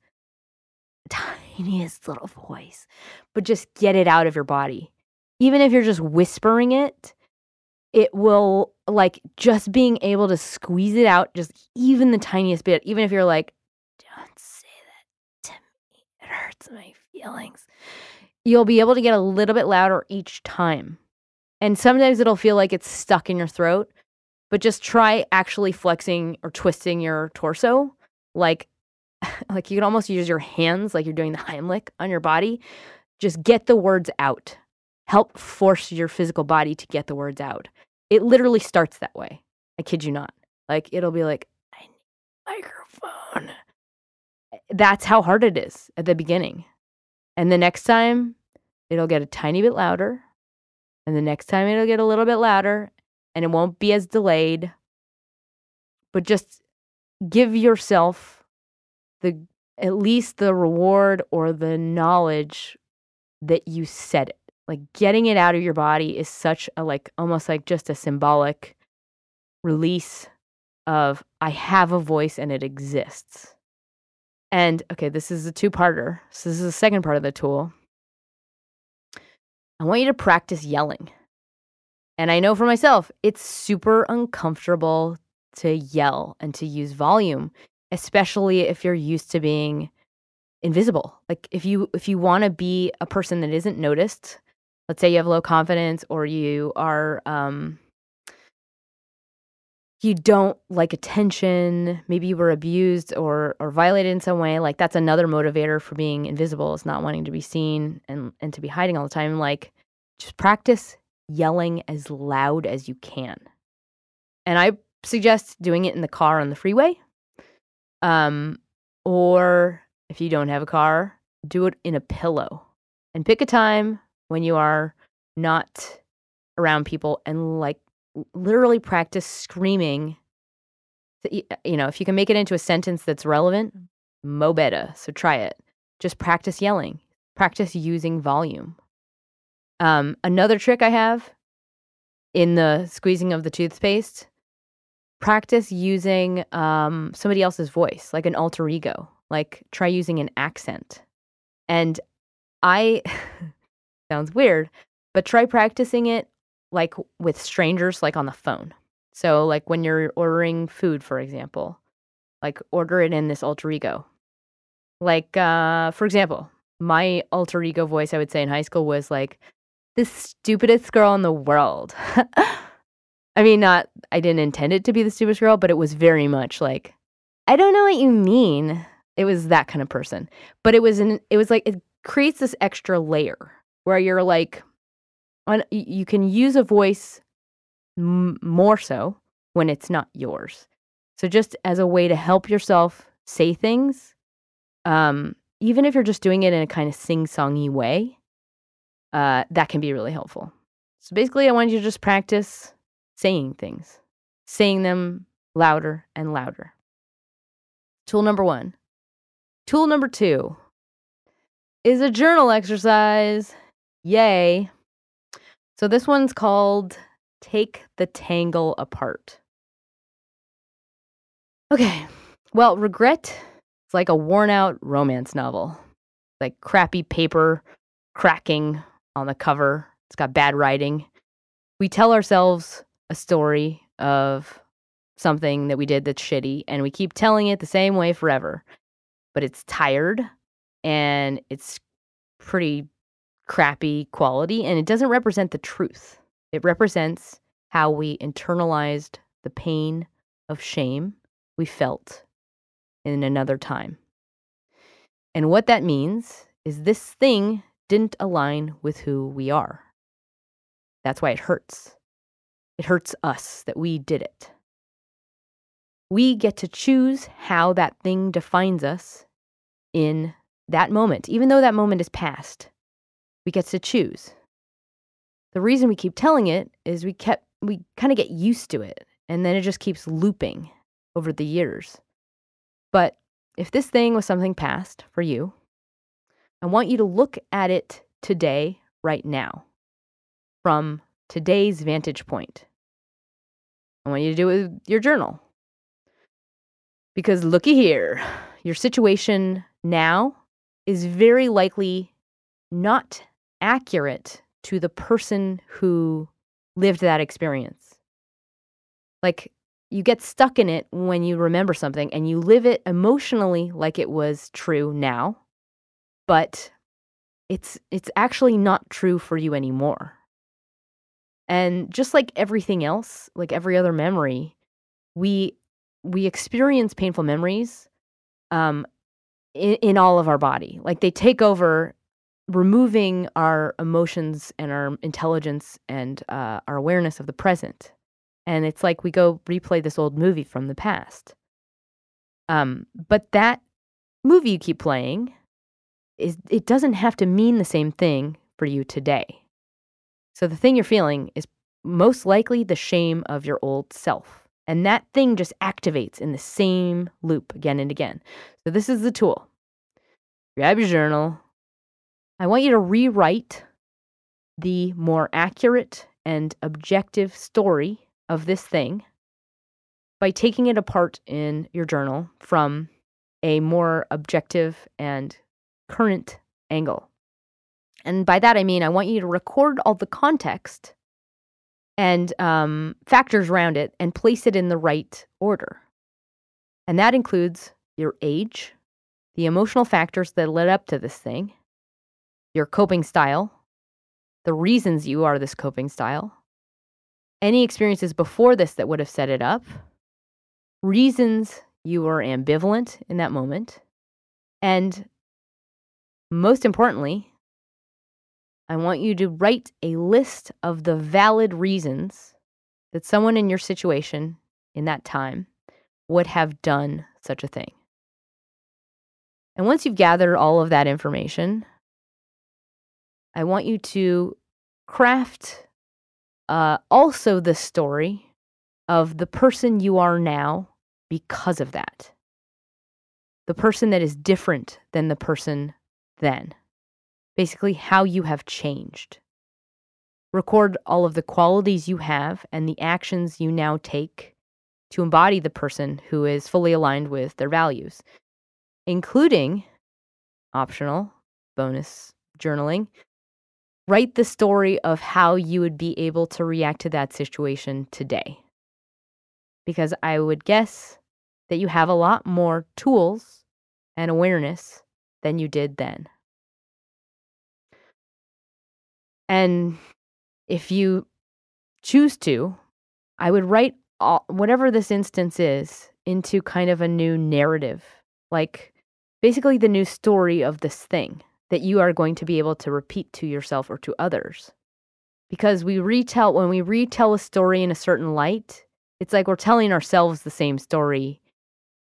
tiniest little voice, but just get it out of your body. Even if you're just whispering it, it will like just being able to squeeze it out just even the tiniest bit, even if you're like, don't say that to me, it hurts my feelings you'll be able to get a little bit louder each time. And sometimes it'll feel like it's stuck in your throat, but just try actually flexing or twisting your torso like like you can almost use your hands like you're doing the Heimlich on your body. Just get the words out. Help force your physical body to get the words out. It literally starts that way. I kid you not. Like it'll be like I need microphone. Eh, that's how hard it is at the beginning. And the next time, it'll get a tiny bit louder. And the next time, it'll get a little bit louder and it won't be as delayed. But just give yourself the at least the reward or the knowledge that you said it. Like getting it out of your body is such a like almost like just a symbolic release of I have a voice and it exists. And okay, this is a two parter. So, this is the second part of the tool. I want you to practice yelling. And I know for myself, it's super uncomfortable to yell and to use volume, especially if you're used to being invisible. Like if you if you want to be a person that isn't noticed, let's say you have low confidence or you are um you don't like attention, maybe you were abused or or violated in some way, like that's another motivator for being invisible is not wanting to be seen and and to be hiding all the time. Like just practice yelling as loud as you can. And I suggest doing it in the car on the freeway. Um or if you don't have a car, do it in a pillow. And pick a time when you are not around people and like literally practice screaming. You know, if you can make it into a sentence that's relevant, mo better. So try it. Just practice yelling, practice using volume. Um, another trick I have in the squeezing of the toothpaste, practice using um, somebody else's voice, like an alter ego. Like try using an accent. And I, sounds weird, but try practicing it like with strangers, like on the phone. So, like when you're ordering food, for example, like order it in this alter ego. Like, uh, for example, my alter ego voice, I would say in high school was like, the stupidest girl in the world. I mean, not, I didn't intend it to be the stupidest girl, but it was very much like, I don't know what you mean. It was that kind of person. But it was an, it was like, it creates this extra layer where you're like, on, you can use a voice m- more so when it's not yours. So just as a way to help yourself say things, um, even if you're just doing it in a kind of sing-songy way, uh, that can be really helpful. So basically, I want you to just practice saying things, saying them louder and louder. Tool number one. Tool number two is a journal exercise. Yay. So this one's called Take the Tangle Apart. Okay, well, regret is like a worn out romance novel. Like crappy paper cracking on the cover, it's got bad writing. We tell ourselves a story of something that we did that's shitty, and we keep telling it the same way forever. But it's tired and it's pretty crappy quality, and it doesn't represent the truth. It represents how we internalized the pain of shame we felt in another time. And what that means is this thing didn't align with who we are. That's why it hurts. It hurts us that we did it. We get to choose how that thing defines us in that moment, even though that moment is past. We get to choose. The reason we keep telling it is we kept we kind of get used to it and then it just keeps looping over the years. But if this thing was something past for you, I want you to look at it today, right now, from today's vantage point. I want you to do it with your journal. Because looky here, your situation now is very likely not accurate to the person who lived that experience. Like you get stuck in it when you remember something and you live it emotionally like it was true now but it's it's actually not true for you anymore and just like everything else like every other memory we we experience painful memories um in, in all of our body like they take over removing our emotions and our intelligence and uh, our awareness of the present and it's like we go replay this old movie from the past. Um, but that movie you keep playing is it doesn't have to mean the same thing for you today. So the thing you're feeling is most likely the shame of your old self. And that thing just activates in the same loop again and again. So this is the tool. Grab your journal. I want you to rewrite the more accurate and objective story of this thing by taking it apart in your journal from a more objective and current angle. And by that, I mean, I want you to record all the context and um, factors around it and place it in the right order. And that includes your age, the emotional factors that led up to this thing, your coping style, the reasons you are this coping style, any experiences before this that would have set it up, reasons you were ambivalent in that moment, and most importantly, I want you to write a list of the valid reasons that someone in your situation in that time would have done such a thing. And once you've gathered all of that information, I want you to craft uh, also the story of the person you are now because of that. The person that is different than the person then. Basically, how you have changed. Record all of the qualities you have and the actions you now take to embody the person who is fully aligned with their values, including optional bonus journaling write the story of how you would be able to react to that situation today. Because I would guess that you have a lot more tools and awareness than you did then. And if you choose to, I would write all, whatever this instance is into kind of a new narrative, like basically the new story of this thing that you are going to be able to repeat to yourself or to others. Because we retell, when we retell a story in a certain light, it's like we're telling ourselves the same story.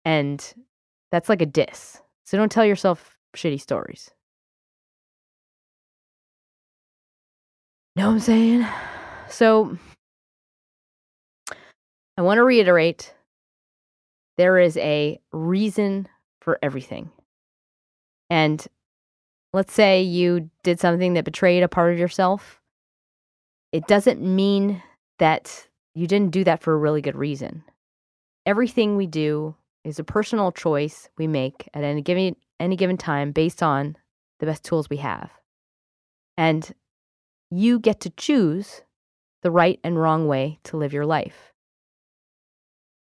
And that's like a diss. So don't tell yourself shitty stories. Know what I'm saying? So I want to reiterate there is a reason for everything. And let's say you did something that betrayed a part of yourself. It doesn't mean that you didn't do that for a really good reason. Everything we do is a personal choice we make at any given any given time based on the best tools we have. And you get to choose the right and wrong way to live your life.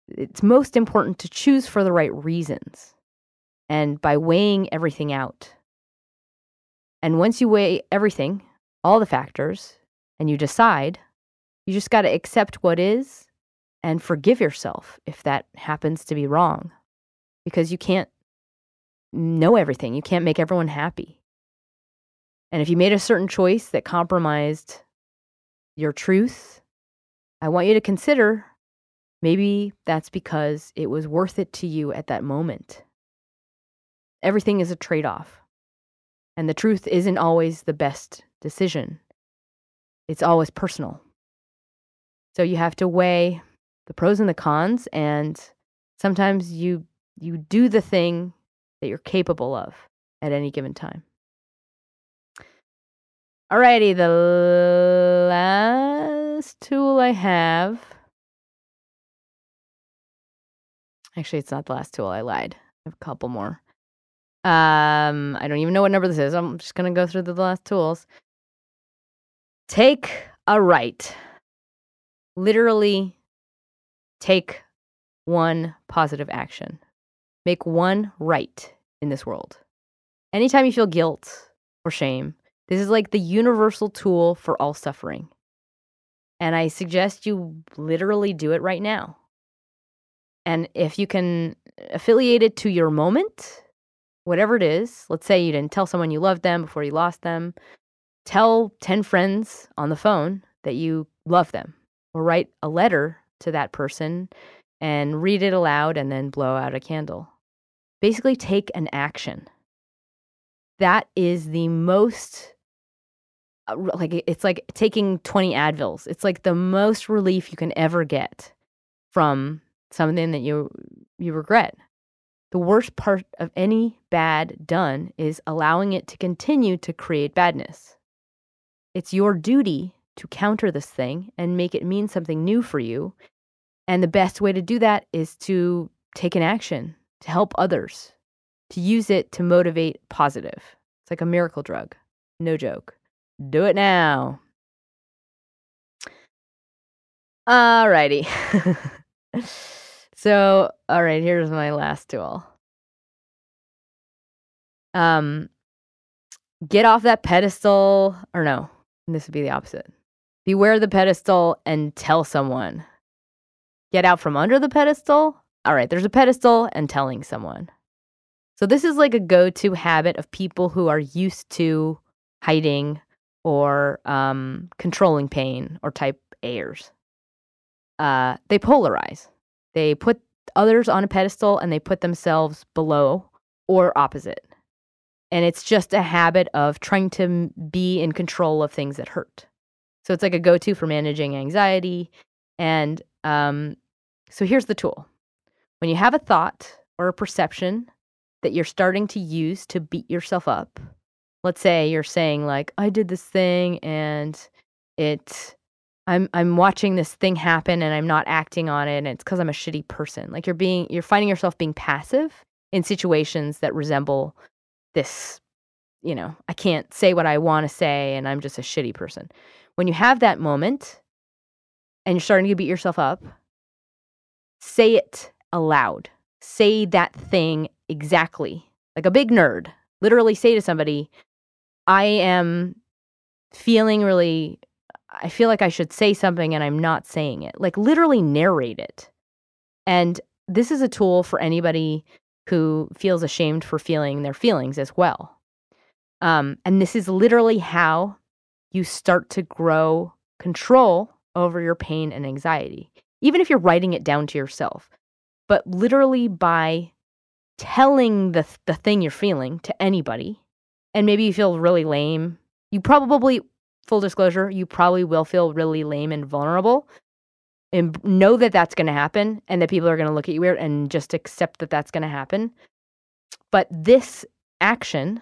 It's most important to choose for the right reasons and by weighing everything out. And once you weigh everything, all the factors, and you decide, you just got to accept what is and forgive yourself if that happens to be wrong because you can't know everything. You can't make everyone happy. And if you made a certain choice that compromised your truth, I want you to consider maybe that's because it was worth it to you at that moment. Everything is a trade off. And the truth isn't always the best decision, it's always personal. So you have to weigh the pros and the cons, and sometimes you you do the thing that you're capable of at any given time. Alrighty, the last tool I have. Actually, it's not the last tool. I lied. I have a couple more. Um, I don't even know what number this is. I'm just gonna go through the last tools. Take a right. Literally take one positive action. Make one right in this world. Anytime you feel guilt or shame, this is like the universal tool for all suffering. And I suggest you literally do it right now. And if you can affiliate it to your moment, whatever it is, let's say you didn't tell someone you loved them before you lost them, tell 10 friends on the phone that you love them, or write a letter to that person and read it aloud and then blow out a candle. Basically, take an action. That is the most uh, like it's like taking 20 Advils. It's like the most relief you can ever get from something that you you regret. The worst part of any bad done is allowing it to continue to create badness. It's your duty to counter this thing and make it mean something new for you. And the best way to do that is to take an action, to help others, to use it to motivate positive. It's like a miracle drug. No joke. Do it now. Alrighty. So, all right, here's my last tool. Um, get off that pedestal, or no, this would be the opposite. Beware the pedestal and tell someone. Get out from under the pedestal. All right, there's a pedestal and telling someone. So, this is like a go to habit of people who are used to hiding or um, controlling pain or type A's. Uh, they polarize. They put others on a pedestal and they put themselves below or opposite. And it's just a habit of trying to be in control of things that hurt. So it's like a go to for managing anxiety. And um, so here's the tool when you have a thought or a perception that you're starting to use to beat yourself up, let's say you're saying, like, I did this thing and it I'm I'm watching this thing happen and I'm not acting on it and it's cuz I'm a shitty person. Like you're being you're finding yourself being passive in situations that resemble this, you know, I can't say what I want to say and I'm just a shitty person. When you have that moment and you're starting to beat yourself up, say it aloud. Say that thing exactly. Like a big nerd. Literally say to somebody, I am feeling really I feel like I should say something and I'm not saying it. Like literally narrate it. And this is a tool for anybody who feels ashamed for feeling their feelings as well. Um, and this is literally how you start to grow control over your pain and anxiety, even if you're writing it down to yourself. But literally by telling the, the thing you're feeling to anybody, and maybe you feel really lame, you probably, full disclosure, you probably will feel really lame and vulnerable. And know that that's going to happen and that people are going to look at you weird and just accept that that's going to happen. But this action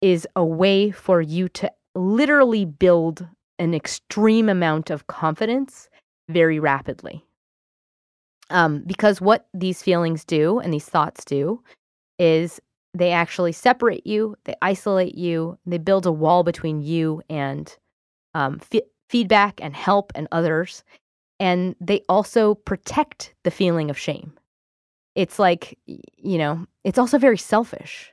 is a way for you to literally build an extreme amount of confidence very rapidly. Um, because what these feelings do and these thoughts do is they actually separate you, they isolate you, they build a wall between you and um, f- feedback and help and others. And they also protect the feeling of shame. It's like, you know, it's also very selfish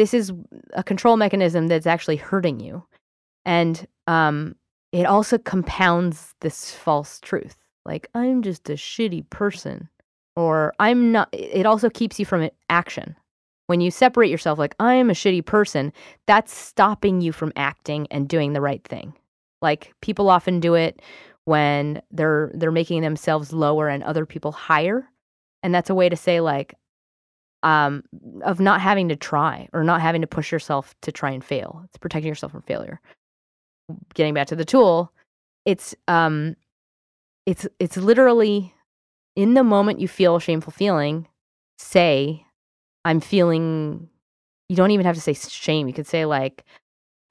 this is a control mechanism that's actually hurting you. And um, it also compounds this false truth like, I'm just a shitty person, or I'm not. It also keeps you from action. When you separate yourself, like, I'm a shitty person, that's stopping you from acting and doing the right thing. Like, people often do it when they're they're making themselves lower and other people higher and that's a way to say like um, of not having to try or not having to push yourself to try and fail. It's protecting yourself from failure. Getting back to the tool, it's um, it's it's literally in the moment you feel a shameful feeling, say, "I'm feeling." You don't even have to say shame. You could say like,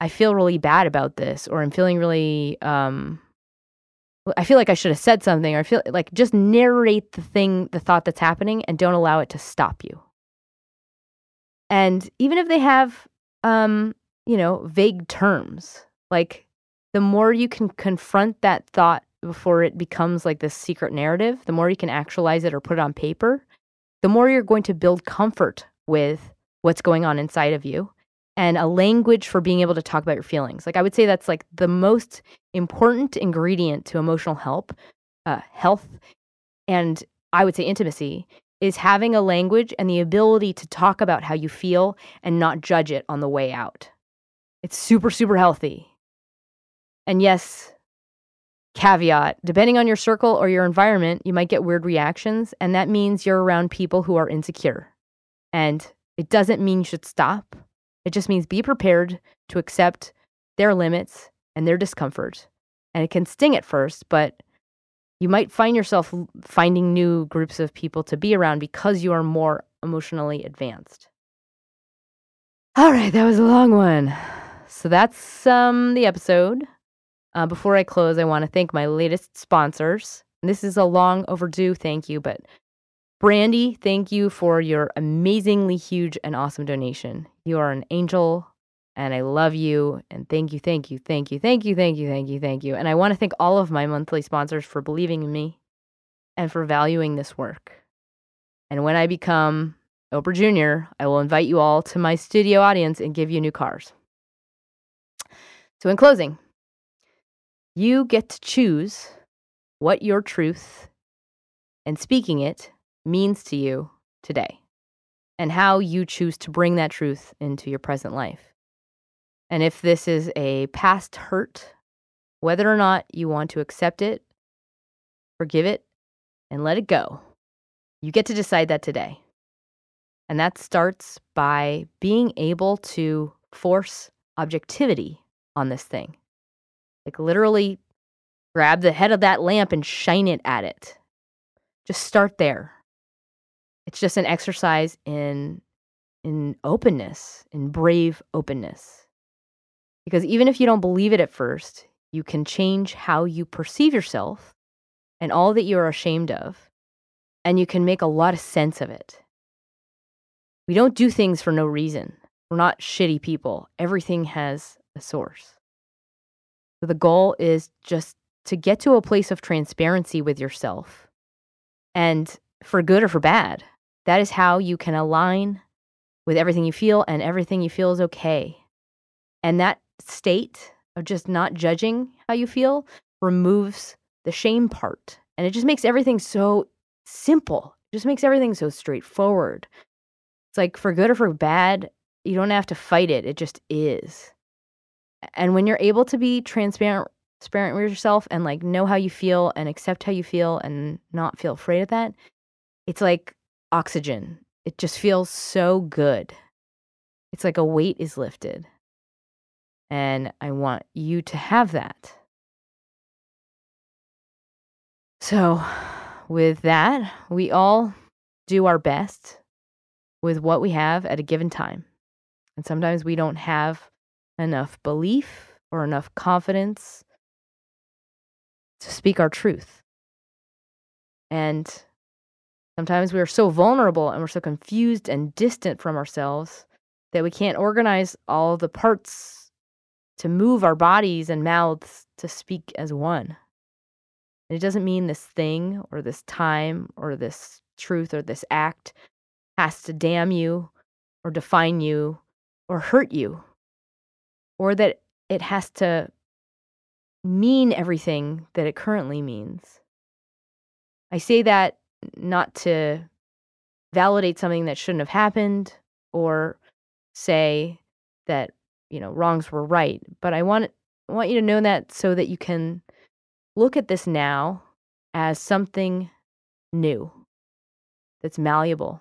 "I feel really bad about this," or "I'm feeling really." Um, I feel like I should have said something, or I feel like just narrate the thing, the thought that's happening, and don't allow it to stop you. And even if they have, um, you know, vague terms, like the more you can confront that thought before it becomes like this secret narrative, the more you can actualize it or put it on paper, the more you're going to build comfort with what's going on inside of you and a language for being able to talk about your feelings. Like I would say that's like the most important ingredient to emotional help, uh, health, and I would say intimacy is having a language and the ability to talk about how you feel and not judge it on the way out. It's super, super healthy. And yes, caveat depending on your circle or your environment, you might get weird reactions. And that means you're around people who are insecure. And it doesn't mean you should stop, it just means be prepared to accept their limits and their discomfort. And it can sting at first, but you might find yourself finding new groups of people to be around because you are more emotionally advanced. All right, that was a long one. So that's um, the episode. Uh, before I close, I want to thank my latest sponsors. This is a long overdue thank you, but Brandy, thank you for your amazingly huge and awesome donation. You are an angel and I love you and thank you, thank you, thank you, thank you, thank you, thank you, thank you. And I want to thank all of my monthly sponsors for believing in me and for valuing this work. And when I become Oprah Jr., I will invite you all to my studio audience and give you new cars. So, in closing, you get to choose what your truth and speaking it means to you today and how you choose to bring that truth into your present life. And if this is a past hurt, whether or not you want to accept it, forgive it, and let it go, you get to decide that today. And that starts by being able to force objectivity on this thing. Like literally grab the head of that lamp and shine it at it. Just start there. It's just an exercise in in openness, in brave openness. Because even if you don't believe it at first, you can change how you perceive yourself and all that you're ashamed of, and you can make a lot of sense of it. We don't do things for no reason. We're not shitty people. Everything has a source. So the goal is just to get to a place of transparency with yourself. And for good or for bad, that is how you can align with everything you feel, and everything you feel is okay. And that state of just not judging how you feel removes the shame part. And it just makes everything so simple. It just makes everything so straightforward. It's like for good or for bad, you don't have to fight it. It just is. And when you're able to be transparent transparent with yourself and like know how you feel and accept how you feel and not feel afraid of that, it's like oxygen. It just feels so good. It's like a weight is lifted. And I want you to have that. So, with that, we all do our best with what we have at a given time. And sometimes we don't have enough belief or enough confidence to speak our truth. And sometimes we are so vulnerable and we're so confused and distant from ourselves that we can't organize all the parts to move our bodies and mouths to speak as one. And it doesn't mean this thing or this time or this truth or this act has to damn you or define you or hurt you or that it has to mean everything that it currently means. I say that not to validate something that shouldn't have happened or say that you know wrongs were right but i want want you to know that so that you can look at this now as something new that's malleable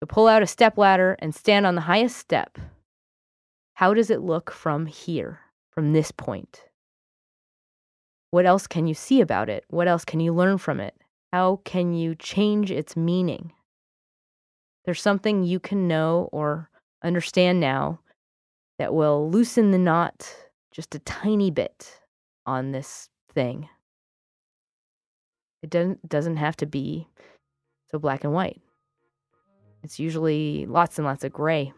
so pull out a step ladder and stand on the highest step how does it look from here from this point what else can you see about it? What else can you learn from it? How can you change its meaning? There's something you can know or understand now that will loosen the knot just a tiny bit on this thing. It doesn't doesn't have to be so black and white. It's usually lots and lots of gray.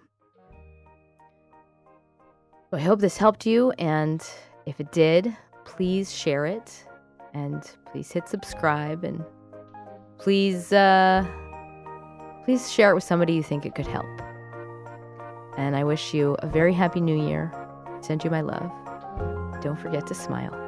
So I hope this helped you and if it did, please share it and please hit subscribe and please uh please share it with somebody you think it could help. And I wish you a very happy new year. Send you my love. Don't forget to smile.